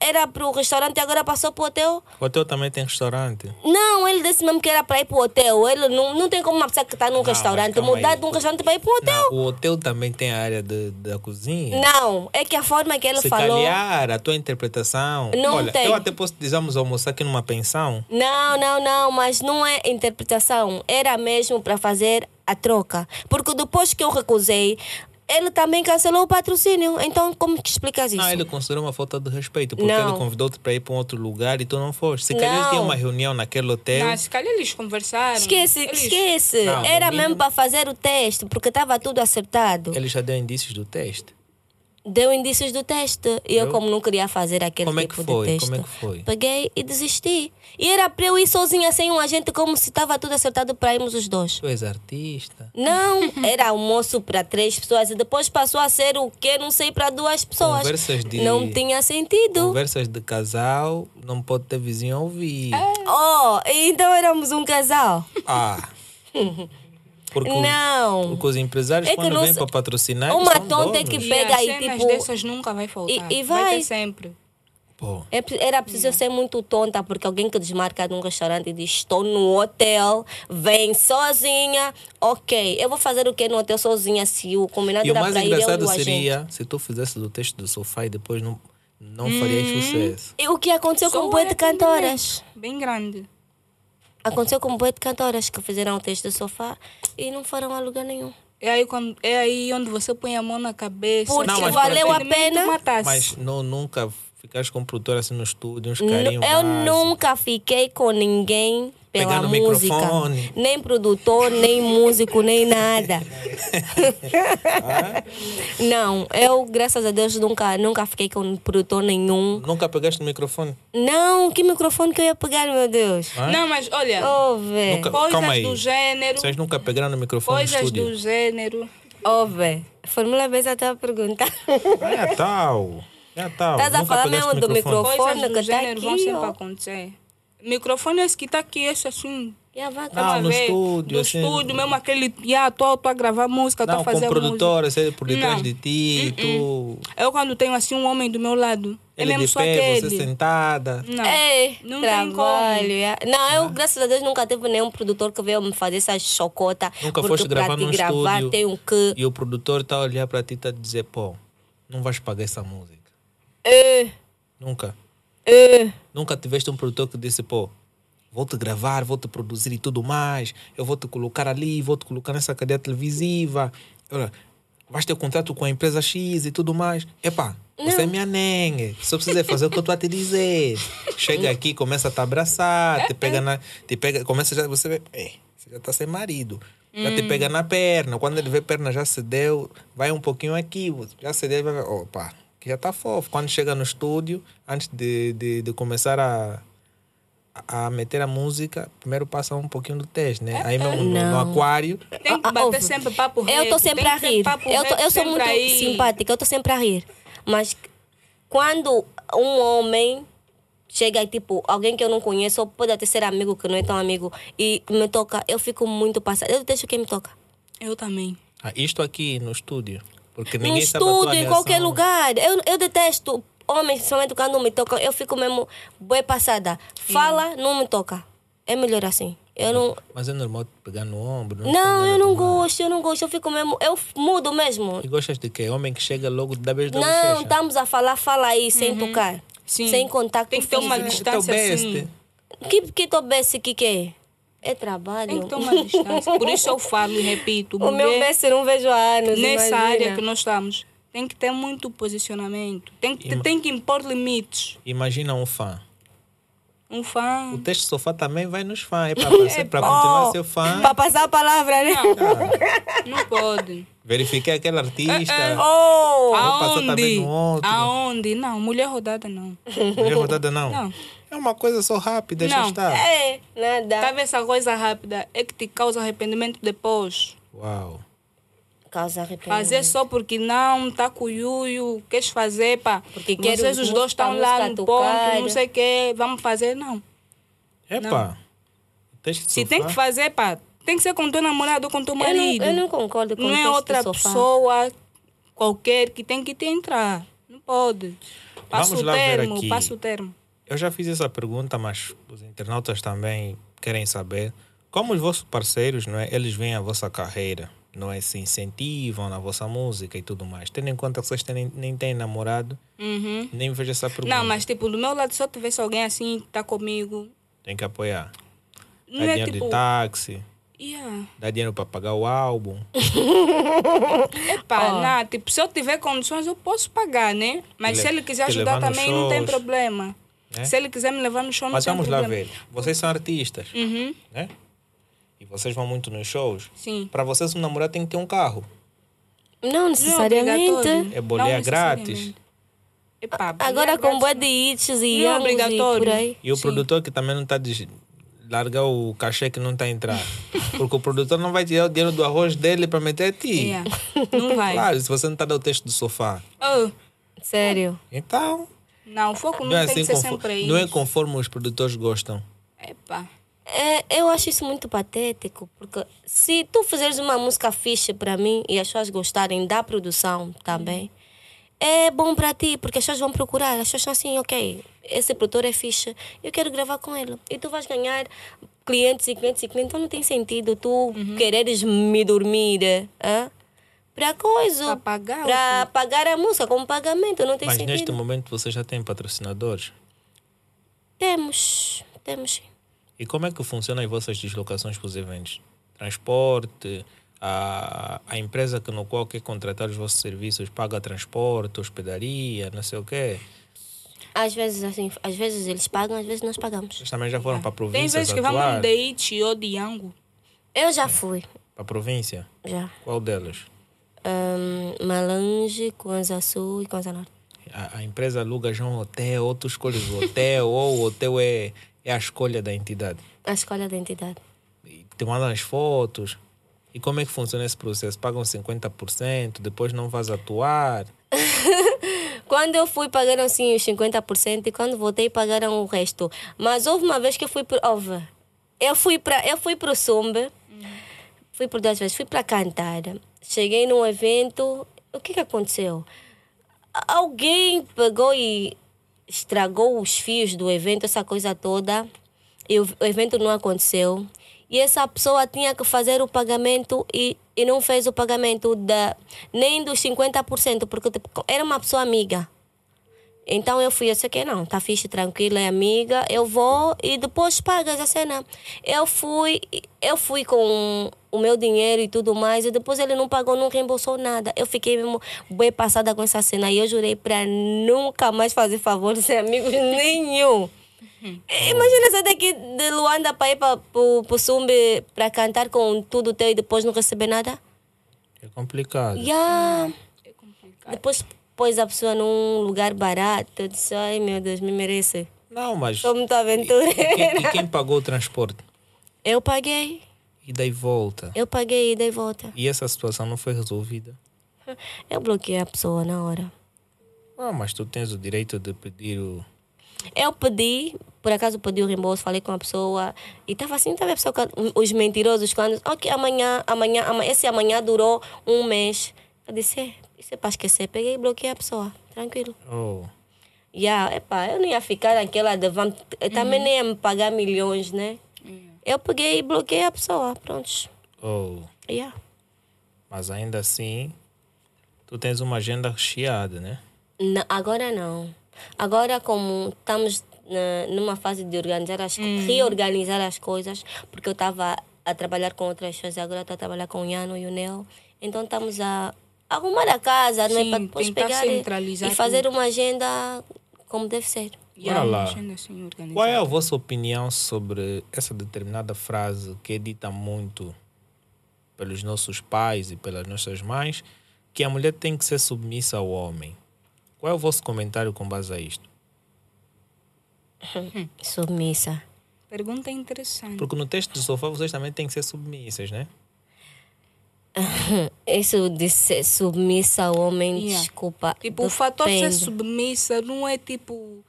era para o restaurante e agora passou para o hotel? O hotel também tem restaurante. Não, ele disse mesmo que era para ir para o hotel. Ele não, não tem como uma pessoa que está num mas restaurante mudar de um restaurante para ir para o hotel. Não, o hotel também tem a área de, da cozinha. Não, é que a forma que ele Se falou. calhar, a tua interpretação. Não Olha, tem. eu até posso dizer, vamos almoçar aqui numa pensão. Não, não, não, mas não é interpretação. Era mesmo para fazer a troca. Porque depois que eu recusei, ele também cancelou o patrocínio. Então, como que explicas isso? Não, ele considerou uma falta de respeito, porque Não. ele convidou-te para ir para um outro lugar e tu não foste. Se calhar ele tinha Não. uma reunião naquele hotel. Mas se calhar eles conversaram. Esquece, Eles- esquece. Não, Era mínimo- mesmo para fazer o teste, porque estava tudo acertado. Ele já deu indícios do teste. Deu indícios do teste. E eu, como não queria fazer aquele Como é tipo foi? de teste, Como é que foi? peguei e desisti. E era para eu ir sozinha sem um agente, como se estava tudo acertado para irmos os dois. Tu és artista. Não, (laughs) era almoço para três pessoas e depois passou a ser o quê? Não sei, para duas pessoas. Conversas de- Não tinha sentido. Conversas de casal, não pode ter vizinho a ouvir. Oh, então éramos um casal? Ah. (laughs) Porque, o- Não. porque os empresários, É quando vêm para patrocinar, Uma tonta é que E pega as e, tipo, dessas nunca vai faltar. e vai. ter sempre. Pô, É Era preciso ser muito tonta, porque alguém que desmarca de um restaurante e diz: Estou no hotel, vem sozinha. Ok, eu vou fazer o que no hotel sozinha se o combinado E o era mais eu e engraçado o agente. seria se tu fizesse do texto do sofá e depois não, não farias sucesso. E o que aconteceu Só com o de cantoras? Bem grande. Aconteceu com o boi de cantoras que fizeram o texto do sofá e não foram a lugar nenhum. É aí, quando, é aí onde você põe a mão na cabeça. Porque Não, valeu a pena. Mas não, nunca ficares com o produtor assim no estúdio, uns carinhos Eu básicos. nunca fiquei com ninguém pela Pegar no música. microfone. Nem produtor, nem músico, nem nada. Não, eu, graças a Deus, nunca, nunca fiquei com produtor nenhum. Nunca pegaste no microfone? Não, que microfone que eu ia pegar, meu Deus. Hã? Não, mas olha, Oh. Nunca- coisas calma aí. do gênero. Vocês nunca pegaram no microfone no Coisas estúdio? do gênero. Oh, velho. Formula vez a tua pergunta. É tal. É tal. Estás a Nunca falar mesmo do microfone? Coisas que do tá gênero vão aqui, sempre ó. acontecer. Microfone é esse que tá aqui, esse assim. E a vaca? Não, Tá a no ver? estúdio, No assim. estúdio, mesmo aquele. Yeah, tô, tô a gravar música, tô Não, a com fazer produtor, música. por detrás Não. de ti, tu... Eu quando tenho assim um homem do meu lado. é Ele mesmo de só pé, aquele. você sentada. Não. É, não tem trabalho. é. Não, eu, Ah. graças a Deus, nunca tive nenhum produtor que veio me fazer essa chocota. Nunca foste gravar num gravar estúdio um que... e o produtor está a olhar para ti e está a dizer, pô, não vais pagar essa música. É, Nunca. É. Nunca tiveste um produtor que disse, pô, vou te gravar, vou te produzir e tudo mais, eu vou te colocar ali, vou te colocar nessa cadeia televisiva, olha, vais ter contrato com a empresa X e tudo mais. Epá, você é minha nengue, só precisa fazer o que eu estou a te dizer. Chega aqui, começa a te abraçar, te pega na. Te pega, começa já, você vê, é, você já está sem marido. Já te pega na perna, quando ele vê a perna já cedeu, vai um pouquinho aqui, já cedeu, vai ver, opa, que já está fofo. Quando chega no estúdio, antes de, de, de começar a, a meter a música, primeiro passa um pouquinho do teste, né? Aí mesmo no, no aquário, Tem que Ah, bater sempre papo reto. Eu estou sempre a rir. Eu, tô- eu sou muito aí. simpática, eu estou sempre a rir. Mas quando um homem chega e tipo, alguém que eu não conheço, ou pode até ser amigo que não é tão amigo, e me toca, eu fico muito passada. Eu deixo quem me toca. Eu também. Ah, isto aqui no estúdio. Porque No ninguém sabe a tua estúdio, em qualquer lugar. Eu, eu detesto homens, somente quando me tocam, eu fico mesmo bem passada. Fala, não me toca. É melhor assim. Eu não. Mas é normal pegar no ombro. Não, tem eu não gosto, eu não gosto. Eu fico mesmo. Eu mudo mesmo. E gostas de quê? Homem que chega logo da vez da Não, bochecha. estamos a falar, fala aí, sem tocar. Sim. Sem contato Tem que ter uma distância assim. Que, que tô bem, que que é? É trabalho. Tem que uma distância. Por isso eu falo e repito. (laughs) O meu eu não vejo há anos. nessa imagina. área que nós estamos, tem que ter muito posicionamento. Tem que, tem que impor limites. Imagina um fã. Um fã. O texto sofá também vai nos fãs. É para (laughs) continuar a ser fã. Para passar a palavra, né? Não (laughs) pode. Verifiquei aquele artista. Oh! passar também Aonde? no outro. Aonde? Não, mulher rodada não. Mulher rodada não. Não. É uma coisa só rápida, Não. estar. É, nada. Sabe essa coisa rápida é que te causa arrependimento depois. Uau. Causa arrependimento. Fazer só porque não, tá com o Yuyu, queres fazer, pá. Porque quero Vocês os dois estão lá no tocar. ponto, não sei o quê, vamos fazer, não. Epa. O de Se tem que fazer, pá, tem que ser com teu namorado ou com teu Eu não, marido. eu não concordo com Não o é outra pessoa qualquer que tem que te entrar. Não pode. Passa Vamos o lá ver termo, aqui. passa o termo. Eu já fiz essa pergunta, mas os internautas também querem saber. Como os vossos parceiros, não é? Eles veem a vossa carreira, não é? Se incentivam na vossa música e tudo mais. Tendo em conta que vocês têm, nem têm namorado, Uhum. nem vejo essa pergunta. Não, mas tipo, do meu lado, se eu tivesse alguém assim, que tá comigo, Tem que apoiar. não Dá é dinheiro tipo... de táxi, Yeah. dá dinheiro para pagar o álbum. (laughs) Epá, não, tipo, se eu tiver condições, eu posso pagar, né? Mas se le- ele quiser ajudar também, não tem problema. Né? Se ele quiser me levar no show, não Mas vamos lá ver. Vocês são artistas, Uhum, né? E vocês vão muito nos shows. sim. Para vocês, um namorado tem que ter um carro. Não Não é necessariamente. obrigatório. É boleia Não grátis. Epá, Agora boleia com boa de hits e Não é e obrigatório. por aí. E o Sim. produtor que também não está de largar o cachê que não está a entrar. (laughs) Porque o produtor não vai tirar o dinheiro do arroz dele para meter a ti. Yeah. Não vai. Claro, se você não está dando o texto do sofá. Oh, Sério. Então, não, o foco não, não é, tem assim que ser sempre aí. não é conforme os produtores gostam. Epá. É, eu acho isso muito patético, porque se tu fizeres uma música fixe para mim e as pessoas gostarem da produção também, é bom para ti, porque as pessoas vão procurar. As pessoas são assim, ok, esse produtor é fixe, eu quero gravar com ele. E tu vais ganhar clientes e clientes e clientes, então não tem sentido tu quereres me dormir, hã? Pra coisa. Pra pagar Pra pagar a música como pagamento, não tem Mas sentido. neste momento você já tem patrocinadores. Temos, temos sim. E como é que funcionam as vossas deslocações para os eventos? Transporte, a, a empresa que no qual quer contratar os vossos serviços paga transporte, hospedaria, não sei o quê. Às vezes, assim, às vezes eles pagam, às vezes nós pagamos. Vocês também já foram para a Tem província vezes que atuar? vamos de Iti ou de Yango. Eu já fui, Para a província? já. Qual delas? Um, Malange, Kwanza Sul e Kwanza Norte. A, a empresa aluga já um hotel, ou tu escolhes o hotel, ou o hotel é, é a escolha da entidade. A escolha da entidade. E te mandam as fotos. E como é que funciona esse processo? Pagam 50%, depois não vais atuar. (laughs) Quando eu fui, pagaram sim os 50% e quando voltei, pagaram o resto. Mas houve uma vez que eu fui. Houve. Eu fui para eu fui pro Sumbe, fui por duas vezes, fui para cantar. Cheguei num evento, o que que aconteceu? Alguém pegou e estragou os fios do evento, essa coisa toda, e o, o evento não aconteceu. E essa pessoa tinha que fazer o pagamento e, e não fez o pagamento da, nem dos 50%, porque tipo, era uma pessoa amiga. Então eu fui, eu sei que não, tá fixe, tranquila, é amiga, eu vou e depois pagas a cena. Eu fui, eu fui com o meu dinheiro e tudo mais, e depois ele não pagou, não reembolsou nada. Eu fiquei mesmo bem passada com essa cena e eu jurei para nunca mais fazer favor sem amigos nenhum. Imagina sair daqui de Luanda para ir para o Sumbe para cantar com tudo teu e depois não receber nada? É complicado. Yeah. É complicado. Depois pôs a pessoa num lugar barato. Eu disse, ai meu Deus, me merece. Não, mas. Sou muito E quem, aventureira. e quem pagou o transporte? Eu paguei. E daí volta. Eu paguei e dei volta. E essa situação não foi resolvida? Eu bloqueei a pessoa na hora. Ah, mas tu tens o direito de pedir o. Eu pedi, por acaso pedi o reembolso, falei com a pessoa e estava assim, estava a pessoa, os mentirosos, quando, ok, amanhã, amanhã, amanhã, esse amanhã durou um mês. Eu disse, "É, isso é para esquecer. Peguei e bloqueei a pessoa, tranquilo. Oh. Yeah, epá, eu não ia ficar naquela de vamos, eu também nem ia me pagar milhões, né? Eu peguei e bloqueei a pessoa, pronto. Oh. Yeah. Mas ainda assim, tu tens uma agenda recheada, né? Não, agora não. Agora, como estamos na- numa fase de organizar as, reorganizar as coisas, porque eu estava a trabalhar com outras pessoas, agora estou a trabalhar com o Iano e o Neo, então estamos a arrumar a casa, não é? Sim, Para depois tentar pegar e, centralizar e fazer uma agenda como deve ser. Uma lá. assim. Qual é a vossa opinião sobre essa determinada frase que é dita muito pelos nossos pais e pelas nossas mães, que a mulher tem que ser submissa ao homem? Qual é o vosso comentário com base a isto? (laughs) Submissa. Pergunta interessante. Porque no texto do sofá vocês também têm que ser submissas, né? (laughs) Isso de ser submissa ao homem, Yeah. desculpa. Tipo, o fator de ser depende. submissa não é tipo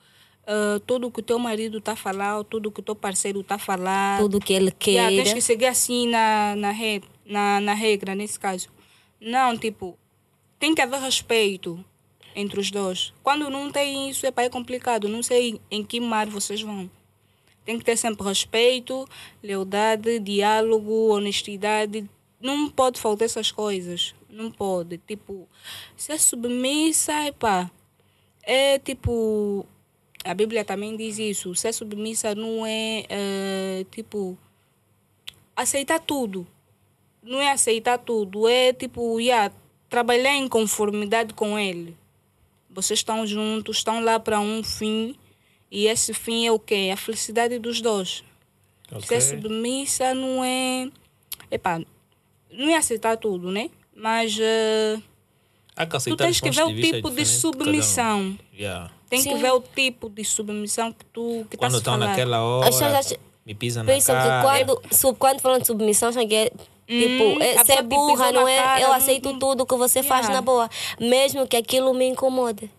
ah, tudo que o teu marido está a falar, ou tudo que o teu parceiro está a falar. Tudo que ele Yeah, queira. tens que seguir assim na, na, re, na, na regra, nesse caso. Não, tipo, tem que haver respeito entre os dois. Quando não tem isso, é, pá, é complicado. Não sei em que mar vocês vão. Tem que ter sempre respeito, lealdade, diálogo, honestidade. Não pode faltar essas coisas. Não pode. Tipo, ser submissa, epá, é tipo. A Bíblia também diz isso. Ser submissa não é, eh, tipo, aceitar tudo. Não é aceitar tudo, é tipo, yeah, trabalhar em conformidade com ele. Vocês estão juntos, estão lá para um fim, e esse fim é o quê? A felicidade dos dois. Ser submissa não é. Epá, não é aceitar tudo, né? Mas que tu tens que ver o vista tipo de diferentes cada um. submissão. Yeah. Tem que Sim. ver o tipo de submissão que tu que tá Quando estão naquela hora, acham- me pisa na Pensam que cara. quando, sub, quando falam de submissão, acham que é tipo, Hum, é, a ser te burra, não é? cara, eu aceito não- tudo que você faz Yeah. na boa, mesmo que aquilo me incomode.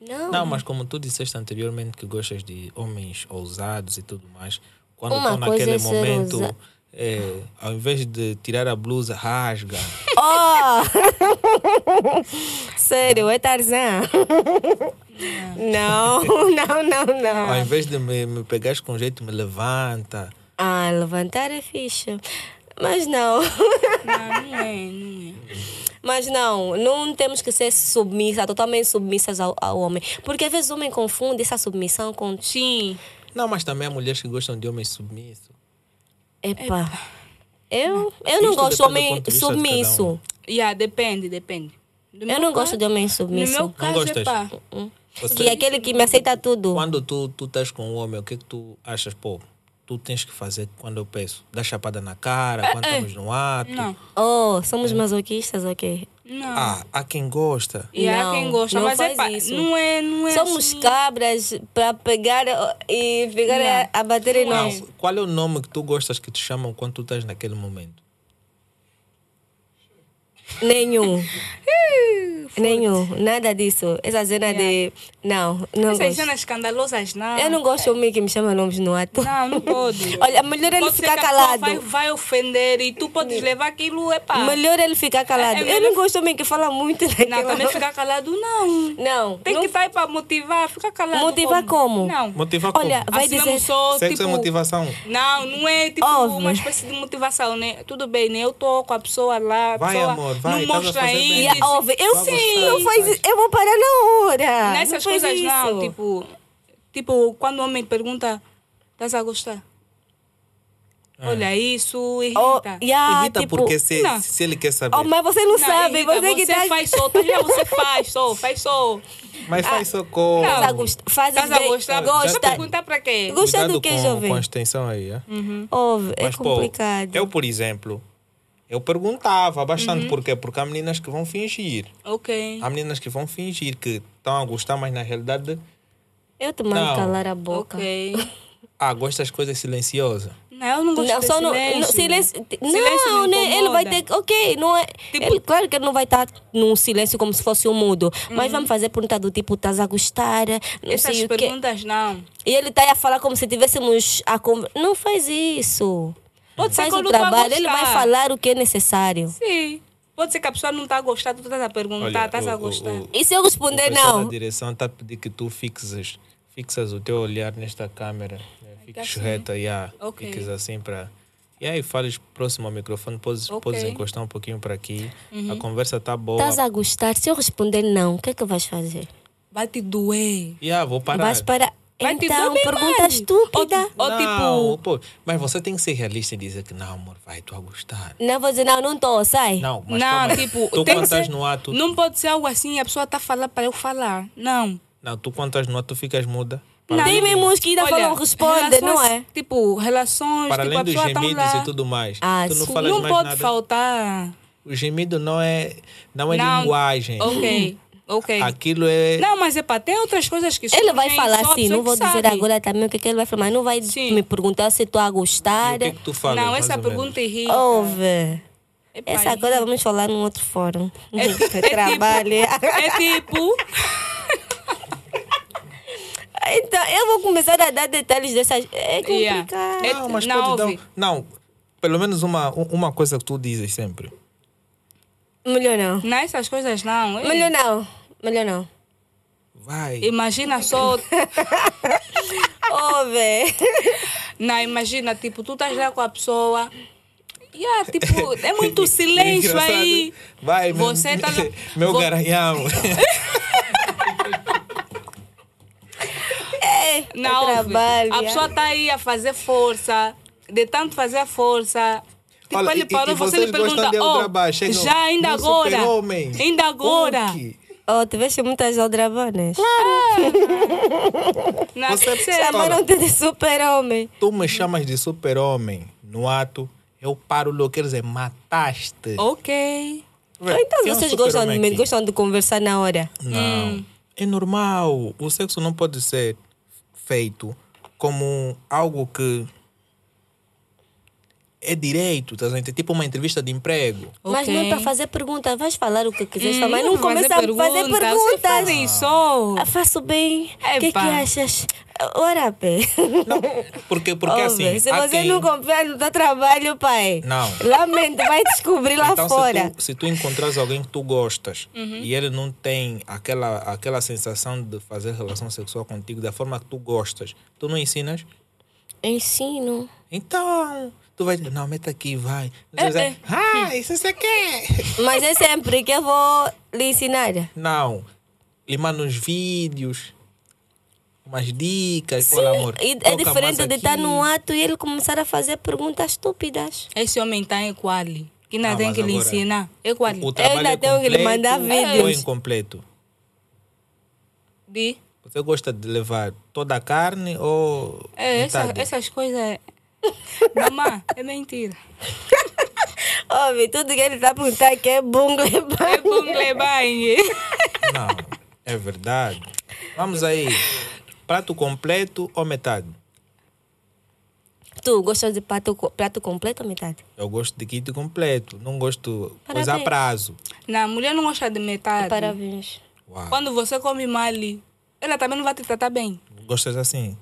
Não. Não, mas como tu disseste anteriormente que gostas de homens ousados e tudo mais, quando estão coisa naquele é momento, ousa- é, ao invés de tirar a blusa, rasga. (laughs) Oh! Sério, é Tarzan? não, (laughs) não, não, Ao não. invés de me, me pegares com jeito, me levanta. Ah, levantar é fixe. Mas não. (laughs) Não, não é, não é. Mas não, não temos que ser submissas, totalmente submissas ao, ao homem. Porque às vezes o homem confunde essa submissão com. Sim. Não, mas também há mulheres que gostam de homens submissos. Epa. Eu, eu não gosto de homem submisso. um. Yeah, depende, depende. Do Eu não gosto caso- de homem No submisso. meu caso, gostas? epá, Você- Que é aquele que me aceita tudo. Quando tu, tu estás com um homem, o que é que tu achas? Pô, tu tens que fazer quando eu peço? Dar chapada na cara, quando estamos no ato? não, Oh, somos masoquistas, ok. Não. Ah, há quem gosta. E há Não, quem gosta, não mas faz epá, isso. não é, não é Somos assim. cabras para pegar e ficar Não. a, a bater em Não é. nós. Qual é o nome que tu gostas que te chamam quando tu estás naquele momento? Nenhum. (laughs) Nenhum. Nada disso. Essa cena de. Não, não Essas gosto. cenas escandalosas, não. Eu não gosto de homem que me chama nomes no ato. Não, não pode. (laughs) Olha, melhor ele Pode ser ficar que a pessoa calado. Vai, vai ofender e tu podes levar aquilo, epá. Melhor ele ficar calado. É- é eu não gosto de homem que fala muito Não, daquela... também ficar calado, não. Não. Tem não que estar para motivar, ficar calado. Motivar como? Não. Motivar como? Olha, vai assim dizer... só, Sexo tipo, é motivação. Não, não é tipo Óbvio. uma espécie de motivação, né? Tudo bem, né? Eu tô com a pessoa lá, a Vai, pessoa amor, vai, não a mostra ainda. Eu Vai sim, não faz, faz. eu vou parar na hora. Nessas Não faz coisas não, tipo, tipo, quando o homem pergunta, estás a gostar? Olha, isso Oh, irrita. yeah, Irrita tipo, porque se, não. se ele quer saber. Oh, mas você não, Não, sabe, irrita, você que tá... faz só, tá ligado? Você faz só, faz só. Mas faz socorro. Não. Estás a gost- Fazes Estás a gostar? gosta. Gosta. perguntar para quê? Gosta Cuidado do que, com, jovem? com a extensão aí. É? Óbvio, é Mas, pô, complicado. eu, por exemplo, eu perguntava bastante Uhum. por quê? Porque há meninas que vão fingir. Ok. Há meninas que vão fingir que estão a gostar, mas na realidade, Eu te mando Não. calar a boca. Ok. (laughs) ah, gosta das coisas silenciosas. Não, eu não gosto Não, de só no, Mas vamos fazer pergunta do tipo, estás a gostar? Não Essas sei o quê. perguntas não. E ele está a falar como se tivéssemos a conver... Não faz isso. Pode ser Faz quando o a trabalho, ele vai falar o que é necessário. Sim. Pode ser que a pessoa não está a gostar, tu estás a perguntar, estás o- a o- gostar. o- E se eu O responder pessoal não? da direção está a pedir que tu fixes, fixas o teu olhar nesta câmera. Né? Fiques assim? reta, yeah. Ok. Fiques assim para... E aí fales próximo ao microfone, podes, Ok. podes encostar um pouquinho para aqui. Uhum. A conversa está boa. Estás a gostar? Se eu responder não, o que é que vais fazer? Vai te doer. Yeah, vou parar. Vais para. Vai te Então, pergunta mais. estúpida. Ou não, tipo- pô, mas você tem que ser realista e dizer que não, amor, vai, tu a gostar. Não vou dizer não, não estou, sai. Não, mas não, aí. tipo, tu tem quando que ser, estás no ato, Não pode ser algo assim, a pessoa está a falar para eu falar. Não. não, tu quando estás no ato, tu ficas muda. Não. Tem mesmo que ainda falam responde, não é? Tipo, relações, Para tipo, além a dos pessoa tá gemidos lá. e tudo mais. Ah, tu não Não mais pode nada. faltar. O gemido não é, não é Não. linguagem. Ok, (laughs) ok. Aquilo é. Não, mas é para tem outras coisas que Ele vai falar assim, não vou dizer sabe. agora também o que, é que ele vai falar, mas não vai Sim. me perguntar se estou a E gostar. o que é que tu falas? Não, essa pergunta irrita. Ouve. Epa, Essa coisa vamos falar num outro fórum. É, (laughs) é Trabalho. Tipo, é tipo. (laughs) Então, eu vou começar a dar detalhes dessas. É Yeah. complicado. É- Não, mas não, pode dar. Não, pelo menos uma, uma coisa que tu dizes sempre. Melhor não. Não, essas coisas não. Ei, Melhor não. Melhor não. Vai. Imagina só. Ouve. (laughs) Não, imagina, tipo, tu estás lá com a pessoa. Yeah, tipo, é muito (laughs) silêncio Engraçado. aí. Vai, Você meu, tá no- (laughs) meu vo- garanhão. É, Não, é trabalho. a pessoa está aí a fazer força. De tanto fazer a força. Tipo, Olha, ele e- e parou, você lhe vocês pergunta, de oh, chegam já, ainda no agora. Ainda agora. Hulk. Oh, tiveste muitas aldrabanas. (laughs) Não, Você- tem que ser- Olha. Chamaram-te de super-homem. Tu me chamas de super-homem no ato, eu paro logo, quer dizer, mataste. Ok. Vê, Então tem um vocês gostam de, gostam de conversar na hora. Não. É normal. O sexo não pode ser feito como algo que é direito, tá entendendo? Tipo uma entrevista de emprego. Mas não é para fazer perguntas. Vais falar o que quiseres Hum, falar, mas não começa a fazer perguntas. Você perguntas. faz isso. Ah, faço bem. O que, que Epa. achas? Ora, pé. Não, porque, porque Ô, assim. se você quem- não confiar no teu trabalho, pai. Não. Lamento, vai descobrir lá então, fora. Se tu, se tu encontras alguém que tu gostas Uhum. e ele não tem aquela, aquela sensação de fazer relação sexual contigo da forma que tu gostas, tu não ensinas? Ensino. Então, tu vai dizer, não, meta aqui, vai. É, é. ah, isso você quer. (laughs) Mas é sempre que eu vou lhe ensinar. Não, lhe manda uns vídeos, umas dicas, olha amor. E é diferente de estar num ato e ele começar a fazer perguntas estúpidas. Esse homem está em quali. Que não Ah, tem que lhe agora- ensinar. É quali. O trabalho ainda é tenho que lhe mandar Ou vídeos. incompleto? De... Você gosta de levar toda a carne ou É, essa, essas coisas. (laughs) é- Mamãe, é mentira. (laughs) Ouve, tudo que ele está perguntando aqui é levar. (laughs) É bom levar, hein? Não, é verdade. Vamos aí. Prato completo ou metade? Tu gostas de prato, prato completo ou metade? Eu gosto de kit completo. Não gosto coisa a prazo. Não, a mulher não gosta de metade. Parabéns. Uau. Quando você come mal, ela também não vai te tratar bem. Gostas assim?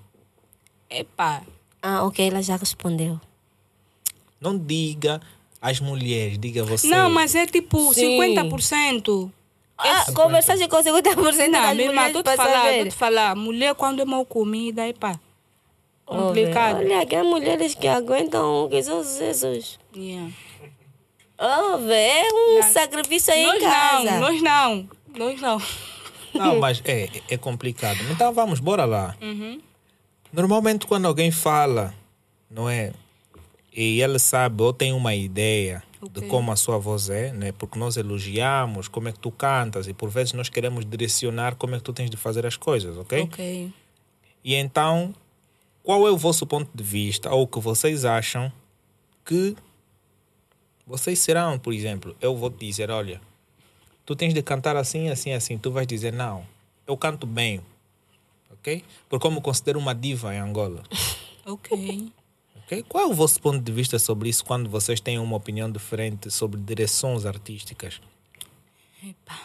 Epa. Ah, ok, ela já respondeu. Não diga às mulheres, diga você. Não, mas é tipo Sim. 50%. Ah, conversaste com 50% Não, das minha irmã, tô te falar, tô saber. te falar. Mulher quando é mal comida, epa. Ouve, Complicado. Olha, que há mulheres que aguentam que são Jesus. Yeah. Ouve, é um Não. sacrifício aí Nós em casa. não, nós não. Nós não. Não, mas é, é complicado. Então vamos, bora lá. Uhum. Normalmente quando alguém fala, não é? E ele sabe ou tem uma ideia de Ok. como a sua voz é, né? Porque nós elogiamos como é que tu cantas e por vezes nós queremos direcionar como é que tu tens de fazer as coisas, ok? Ok. E então, qual é o vosso ponto de vista ou o que vocês acham que vocês serão, por exemplo, eu vou te dizer, olha, tu tens de cantar assim, assim, assim. Tu vais dizer, não, eu canto bem, ok? Porque eu me considero uma diva em Angola, (laughs) Ok. Ok? Qual é o vosso ponto de vista sobre isso quando vocês têm uma opinião diferente sobre direções artísticas? Epa,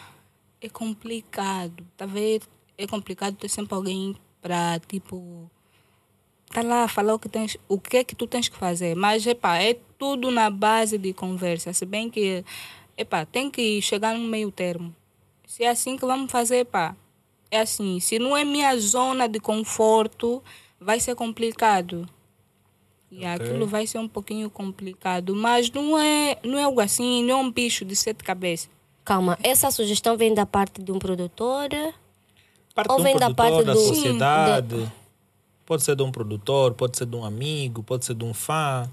é complicado. Vendo? É complicado ter sempre alguém para tipo tá lá falar o que tens, o que é que tu tens que fazer. Mas epa, é tudo na base de conversa, se bem que epa, tem que chegar no meio termo. Se é assim que vamos fazer, pá, é assim, se não é minha zona de conforto, vai ser complicado. E Ok. aquilo vai ser um pouquinho complicado, mas não é, não é algo assim, não é um bicho de sete cabeças. Calma, essa sugestão vem da parte de um produtor? Parte Ou de um vem da produtor, parte da do- sociedade. Pode ser de um produtor, pode ser de um amigo, pode ser de um fã.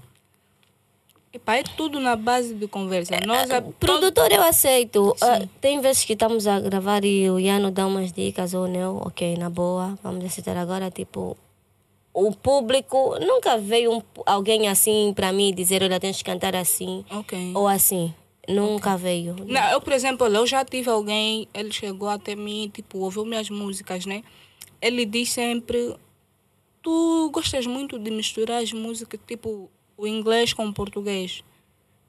Epá, é tudo na base de conversa. Nós, a- Produtor eu aceito. Ah, tem vezes que estamos a gravar e o Iano dá umas dicas ou não, ok, na boa, vamos aceitar agora, tipo, o público nunca veio um- alguém assim para mim dizer, olha, tens que cantar assim Ok. ou assim. Nunca veio. Não, eu, por exemplo, eu já tive alguém, ele chegou até mim, tipo, ouviu minhas músicas, né? Ele diz sempre, tu gostas muito de misturar as músicas, tipo, o inglês com o português.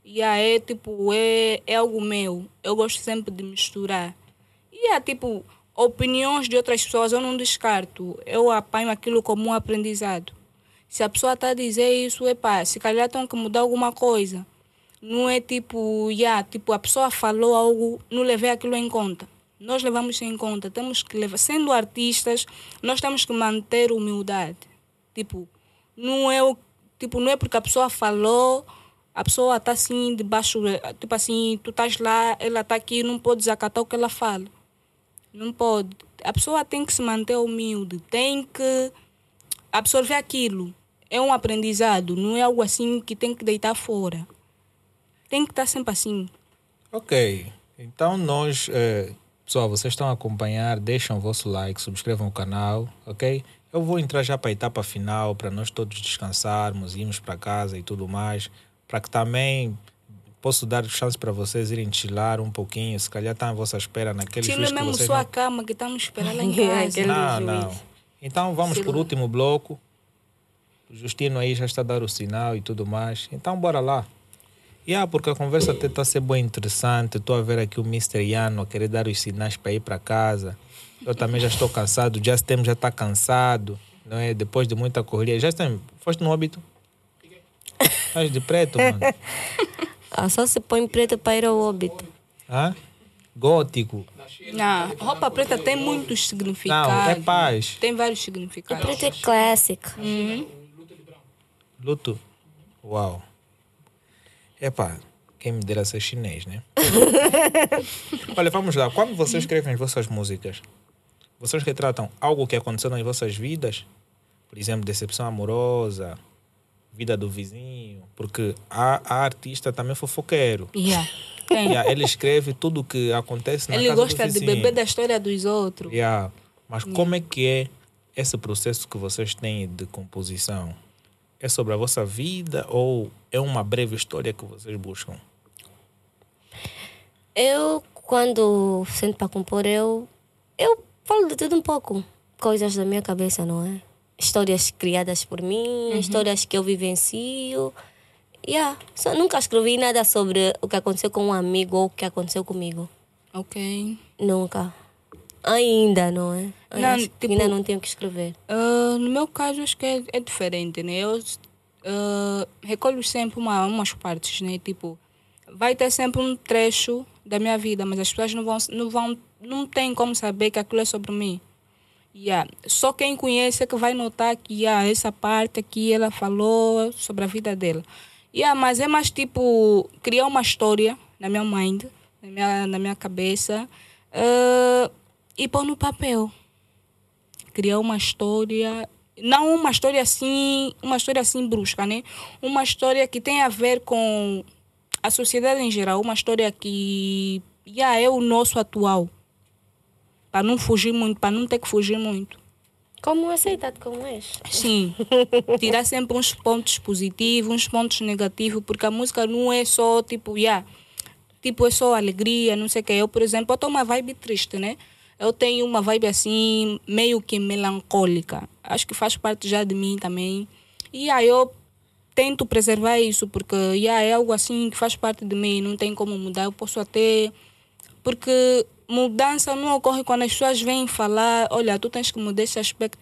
E aí, é, tipo, é, é algo meu. Eu gosto sempre de misturar. E é, tipo, opiniões de outras pessoas eu não descarto. Eu apanho aquilo como um aprendizado. Se a pessoa está a dizer isso, epá, se calhar tem que mudar alguma coisa. Não é tipo, yeah, tipo, a pessoa falou algo, não levei aquilo em conta. Nós levamos em conta. Temos que levar, sendo artistas, nós temos que manter humildade. Tipo, não é o, tipo, não é porque a pessoa falou, a pessoa está assim debaixo, tipo assim, tu estás lá, ela está aqui, não pode desacatar o que ela fala. Não pode. A pessoa tem que se manter humilde, tem que absorver aquilo. É um aprendizado, não é algo assim que tem que deitar fora. Tem que estar sempre assim. Ok. Então nós, eh, pessoal, vocês estão a acompanhar, deixam o vosso like, subscrevam o canal, ok? Eu vou entrar já para a etapa final, para nós todos descansarmos, irmos para casa e tudo mais, para que também posso dar chance para vocês irem chilar um pouquinho, se calhar está à vossa espera naquele que mesmo vocês sua não... cama que estamos esperando lá em (laughs) Aquele casa. Não, juiz. não. Então vamos por último bloco. O Justino aí já está a dar o sinal e tudo mais. Então bora lá. Yeah, porque a conversa até está a ser bem interessante. Estou a ver aqui o Mr. Iano a querer dar os sinais para ir para casa. Eu também já estou cansado. O Justin já está cansado. Não é? Depois de muita correria. Justin, foste no óbito? Estás de preto, mano. Ah, só se põe preto para ir ao óbito. Hã? Gótico. Não, roupa preta tem muitos significados. Não, é paz. Tem vários significados. Preto é clássico. Luto? Uau. Epá, quem me dera ser chinês, né? (laughs) Olha, vamos lá. Quando vocês escrevem as vossas músicas, vocês retratam algo que aconteceu nas vossas vidas? Por exemplo, decepção amorosa, vida do vizinho. Porque a, a artista também é fofoqueiro. Yeah. (laughs) Tem. Yeah, ele escreve tudo o que acontece na Ele casa gosta do de vizinho. beber da história dos outros. Yeah. Mas como é que é esse processo que vocês têm de composição? É sobre a vossa vida ou é uma breve história que vocês buscam? Eu, quando sento para compor, eu, eu falo de tudo um pouco. Coisas da minha cabeça, não é? Histórias criadas por mim, histórias que eu vivencio. Yeah. Só nunca escrevi nada sobre o que aconteceu com um amigo ou o que aconteceu comigo. Ok. Nunca. Ainda, não é? Não, tipo- ainda não tenho que escrever. Ah, no meu caso, acho que é, é diferente, né? Eu ah, recolho sempre uma, umas partes, né? Tipo, vai ter sempre um trecho da minha vida, mas as pessoas não vão, não vão, não tem como saber que aquilo é sobre mim. Yeah. Só quem conhece é que vai notar que yeah, essa parte aqui ela falou sobre a vida dela. Yeah, mas é mais tipo criar uma história na minha mind, na minha, na minha cabeça ah, e pôr no papel criar uma história não uma história assim uma história assim brusca né uma história que tem a ver com a sociedade em geral uma história que já é o nosso atual para não fugir muito para não ter que fugir muito Como aceitado como és? sim (laughs) tirar sempre uns pontos positivos uns pontos negativos porque a música não é só tipo já tipo é só alegria não sei o que eu por exemplo eu tô uma vibe triste né eu tenho uma vibe assim meio que melancólica acho que faz parte já de mim também e aí eu tento preservar isso, porque yeah, é algo assim que faz parte de mim, não tem como mudar. Eu posso até. Porque mudança não ocorre quando as pessoas vêm falar: olha, tu tens que mudar esse aspecto.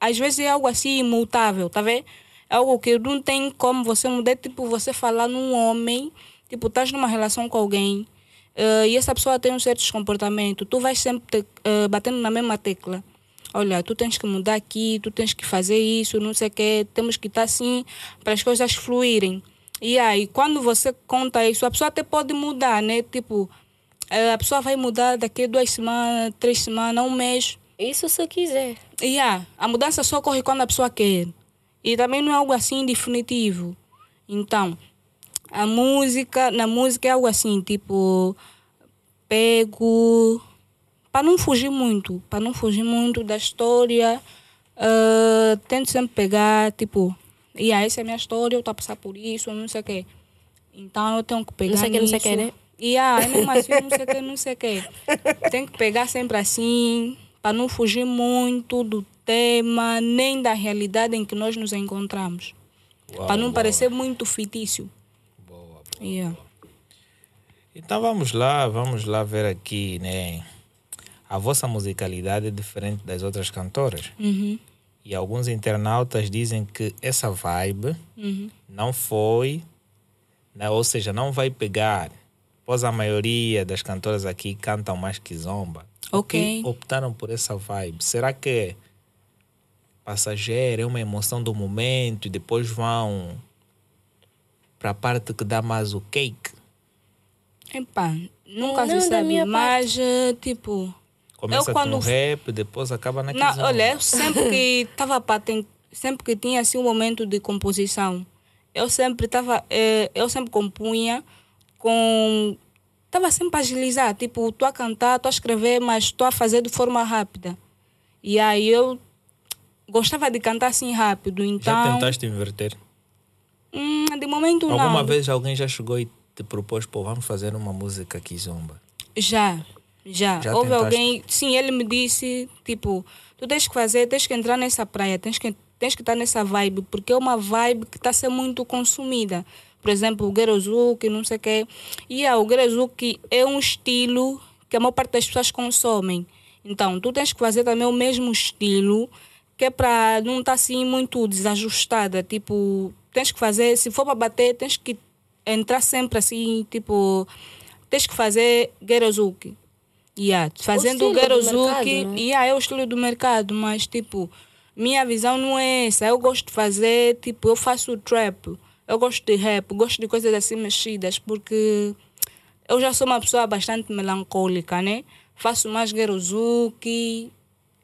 Às vezes é algo assim imutável, tá vendo? É algo que não tem como você mudar. Tipo, você falar num homem, tipo, estás numa relação com alguém eh, e essa pessoa tem um certo comportamento, tu vais sempre te- eh, batendo na mesma tecla. Olha, tu tens que mudar aqui, tu tens que fazer isso, não sei o quê, temos que estar assim para as coisas fluírem. E aí, quando você conta isso, a pessoa até pode mudar, né? Tipo, a pessoa vai mudar daqui a duas semanas, três semanas, um mês. Isso se quiser. Yeah, a mudança só ocorre quando a pessoa quer. E também não é algo assim definitivo. Então, a música, na música é algo assim, tipo, pego. Para não fugir muito, para não fugir muito da história, ah, tento sempre pegar, tipo, e yeah, essa é a minha história, eu estou a passar por isso, não sei o quê. Então eu tenho que pegar. sei o que, não sei o que, né? E ah, é mesmo assim, não sei o que, não sei o que. Tem que pegar sempre assim, para não fugir muito do tema, nem da realidade em que nós nos encontramos. para não parecer muito fictício. Boa. Yeah. Então vamos lá, vamos lá ver aqui, né? A vossa musicalidade é diferente das outras cantoras. Uhum, E alguns internautas dizem que essa vibe uhum. não foi, né? ou seja, não vai pegar. Pois a maioria das cantoras aqui cantam mais que zomba. Ok. que optaram por essa vibe? Será que é passageira, é uma emoção do momento e depois vão para a parte que dá mais o cake? Epá, nunca Não, se da sabe, minha mas eh, tipo. Começa eu quando com rap, depois acaba na Não, olha, eu (laughs) sempre que estava sempre que tinha assim um momento de composição, eu sempre estava, eu sempre compunha com estava sempre a agilizar, tipo, estou a cantar, estou a escrever, mas estou a fazer de forma rápida. E aí eu gostava de cantar assim rápido, Já então tentaste inverter? hum, de momento não. Alguma vez alguém já chegou e te propôs, pô, vamos fazer uma música kizomba? Já, já. Já Houve tentaste? alguém, sim, ele me disse, tipo, tu tens que fazer, tens que entrar nessa praia, tens que tens que estar nessa vibe, porque é uma vibe que está a ser muito consumida. Por exemplo, o Gerozuki, não sei o quê. E ah, o Gerozuki é um estilo que a maior parte das pessoas consomem. Então, tu tens que fazer também o mesmo estilo, que é para não estar assim muito desajustada. Tipo, tens que fazer, se for para bater, tens que entrar sempre assim, tipo, tens que fazer Gerozuki. Yeah, fazendo o mercado, né? yeah, é o estilo do mercado, mas tipo, minha visão não é essa. Eu gosto de fazer, tipo, eu faço trap, eu gosto de rap, gosto de coisas assim mexidas, porque eu já sou uma pessoa bastante melancólica, né? Faço mais Gerozuki.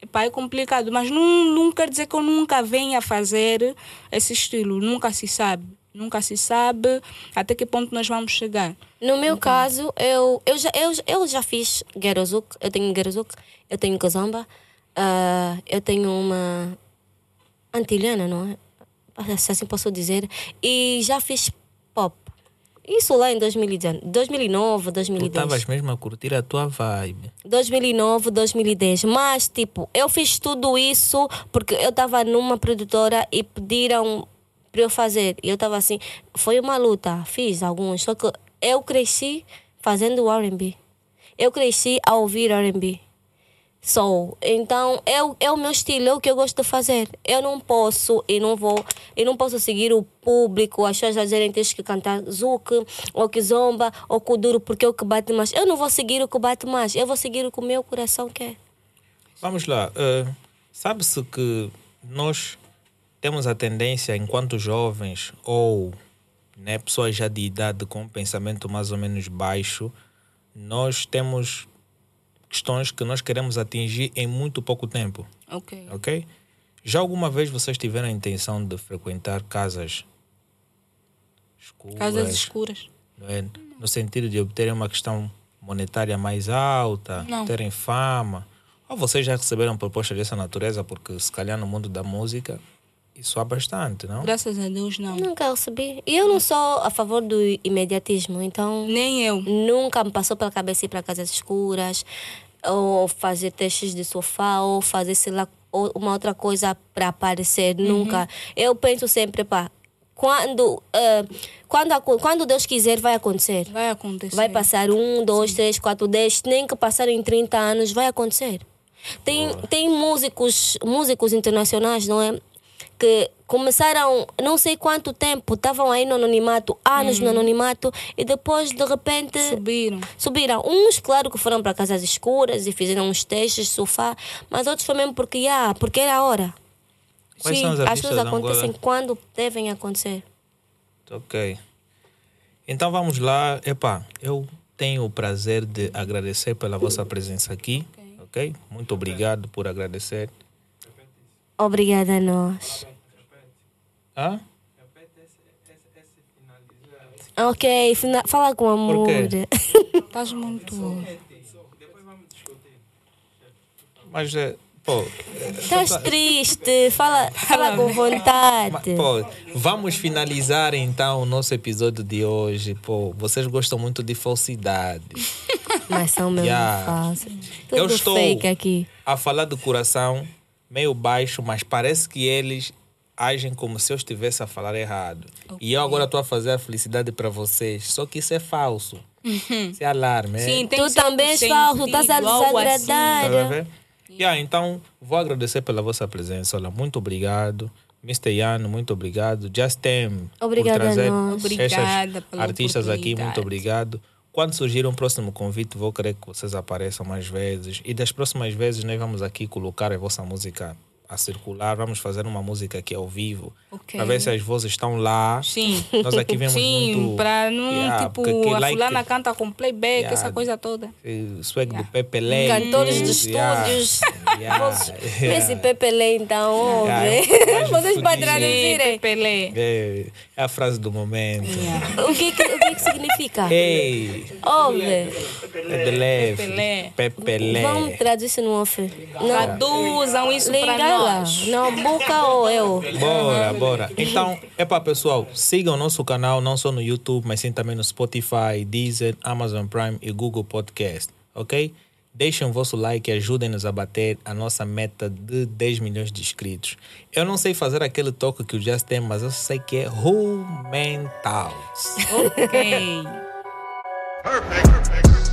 Epá, é complicado, mas não, não quer dizer que eu nunca venha fazer esse estilo, nunca se sabe. Nunca se sabe até que ponto nós vamos chegar. No meu caso, eu, eu, já, eu, eu já fiz Gerozuk, eu tenho Gerozuk, eu tenho Kazamba, ah, eu tenho uma antilhana, não é? Se assim posso dizer. E já fiz pop. Isso lá em 2019, 2009, Tu 2010. estavas mesmo a curtir a tua vibe. 2009, 2010. Mas, tipo, eu fiz tudo isso porque eu estava numa produtora e pediram para eu fazer. E eu estava assim, foi uma luta, fiz alguns. Só que eu cresci fazendo RB. Eu cresci a ouvir RB. Soul. Então, eu, é o meu estilo, é o que eu gosto de fazer. Eu não posso e não vou, e não posso seguir o público, as pessoas a dizerem tens que cantar Zouk, ou que zomba, ou Kuduro, porque é o que bate mais. Eu não vou seguir o que bate mais, eu vou seguir o que o meu coração quer. Vamos lá. eh, Sabe-se que nós temos a tendência, enquanto jovens ou né, pessoas já de idade com um pensamento mais ou menos baixo, nós temos questões que nós queremos atingir em muito pouco tempo, Ok. ok? Já alguma vez vocês tiveram a intenção de frequentar casas escuras? Casas escuras. não é? no sentido de obterem uma questão monetária mais alta, Não. terem fama. Ou vocês já receberam propostas dessa natureza, porque se calhar no mundo da música isso há bastante, não? Graças a Deus, não. Nunca recebi. E eu não sou a favor do imediatismo, então Nem eu. nunca me passou pela cabeça ir para casas escuras, ou fazer testes de sofá, ou fazer, sei lá, ou uma outra coisa para aparecer. Nunca. Eu penso sempre, pá, quando, ah, quando, quando Deus quiser, vai acontecer. Vai acontecer. Vai passar um, dois, três, quatro, dez, nem que passarem 30 anos, vai acontecer. Tem, tem músicos, músicos internacionais, não é? Que começaram, não sei quanto tempo, estavam aí no anonimato, anos no anonimato, e depois, de repente, Subiram. subiram. Uns, claro, que foram para casas escuras e fizeram uns testes, sofá, mas outros foi mesmo porque, ah, porque era a hora. Quais Sim, as artistas coisas acontecem quando devem acontecer. Ok. Então vamos lá. Epá, eu tenho o prazer de agradecer pela vossa presença aqui. Ok? Muito obrigado por agradecer. Obrigada a nós. Hã? Ok, fina- fala com amor. Estás muito. Mas, é, pô, Estás triste, fala, fala com vontade. pô, vamos finalizar então o nosso episódio de hoje. Pô, vocês gostam muito de falsidade. (laughs) Mas são mesmo Yeah. falsos. Eu Tudo estou fake aqui. a falar do coração meio baixo, mas parece que eles agem como se eu estivesse a falar errado. E eu agora estou a fazer a felicidade para vocês. Só que isso é falso. Isso é alarme. Sim, tem Tu também és falso, estás a algo assim. desagradar. Tá? Yeah, então, vou agradecer pela vossa presença. Olha, muito obrigado. Mr. Yano, muito obrigado. Obrigada por trazer pela artistas aqui, muito obrigado. Quando surgir um próximo convite, vou querer que vocês apareçam mais vezes. E das próximas vezes, nós vamos aqui colocar a vossa música a circular. Vamos fazer uma música aqui ao vivo. Ok. Para ver se as vozes estão lá. Sim. Nós aqui vemos Sim, muito... para não, Yeah, tipo, porque aqui a like- fulana canta com playback, Yeah. essa coisa toda. eh, Swag do Pepe Lei. Cantores de Yeah. estúdios. (laughs) Yeah. Esse Pepe Lê, então. Yeah, (laughs) Vocês para traduzirem. Pelé. É, é a frase do momento. O que, que- o que, que significa? (laughs) Ei, Ouve. é de leve. Pepelé. Pepelé. Vamos traduzir isso no off. Não. Traduzam isso para Lingala. nós. Não, boca ou eu. Bora, bora. Então, é para pessoal, sigam o nosso canal não só no YouTube, mas sim também no Spotify, Deezer, Amazon Prime e Google Podcast, ok? Deixem o vosso like e ajudem-nos a bater a nossa meta de 10 milhões de inscritos. Eu não sei fazer aquele toque que o Just tem, mas eu sei que é Who Mentals. Ok. Perfect. Perfect.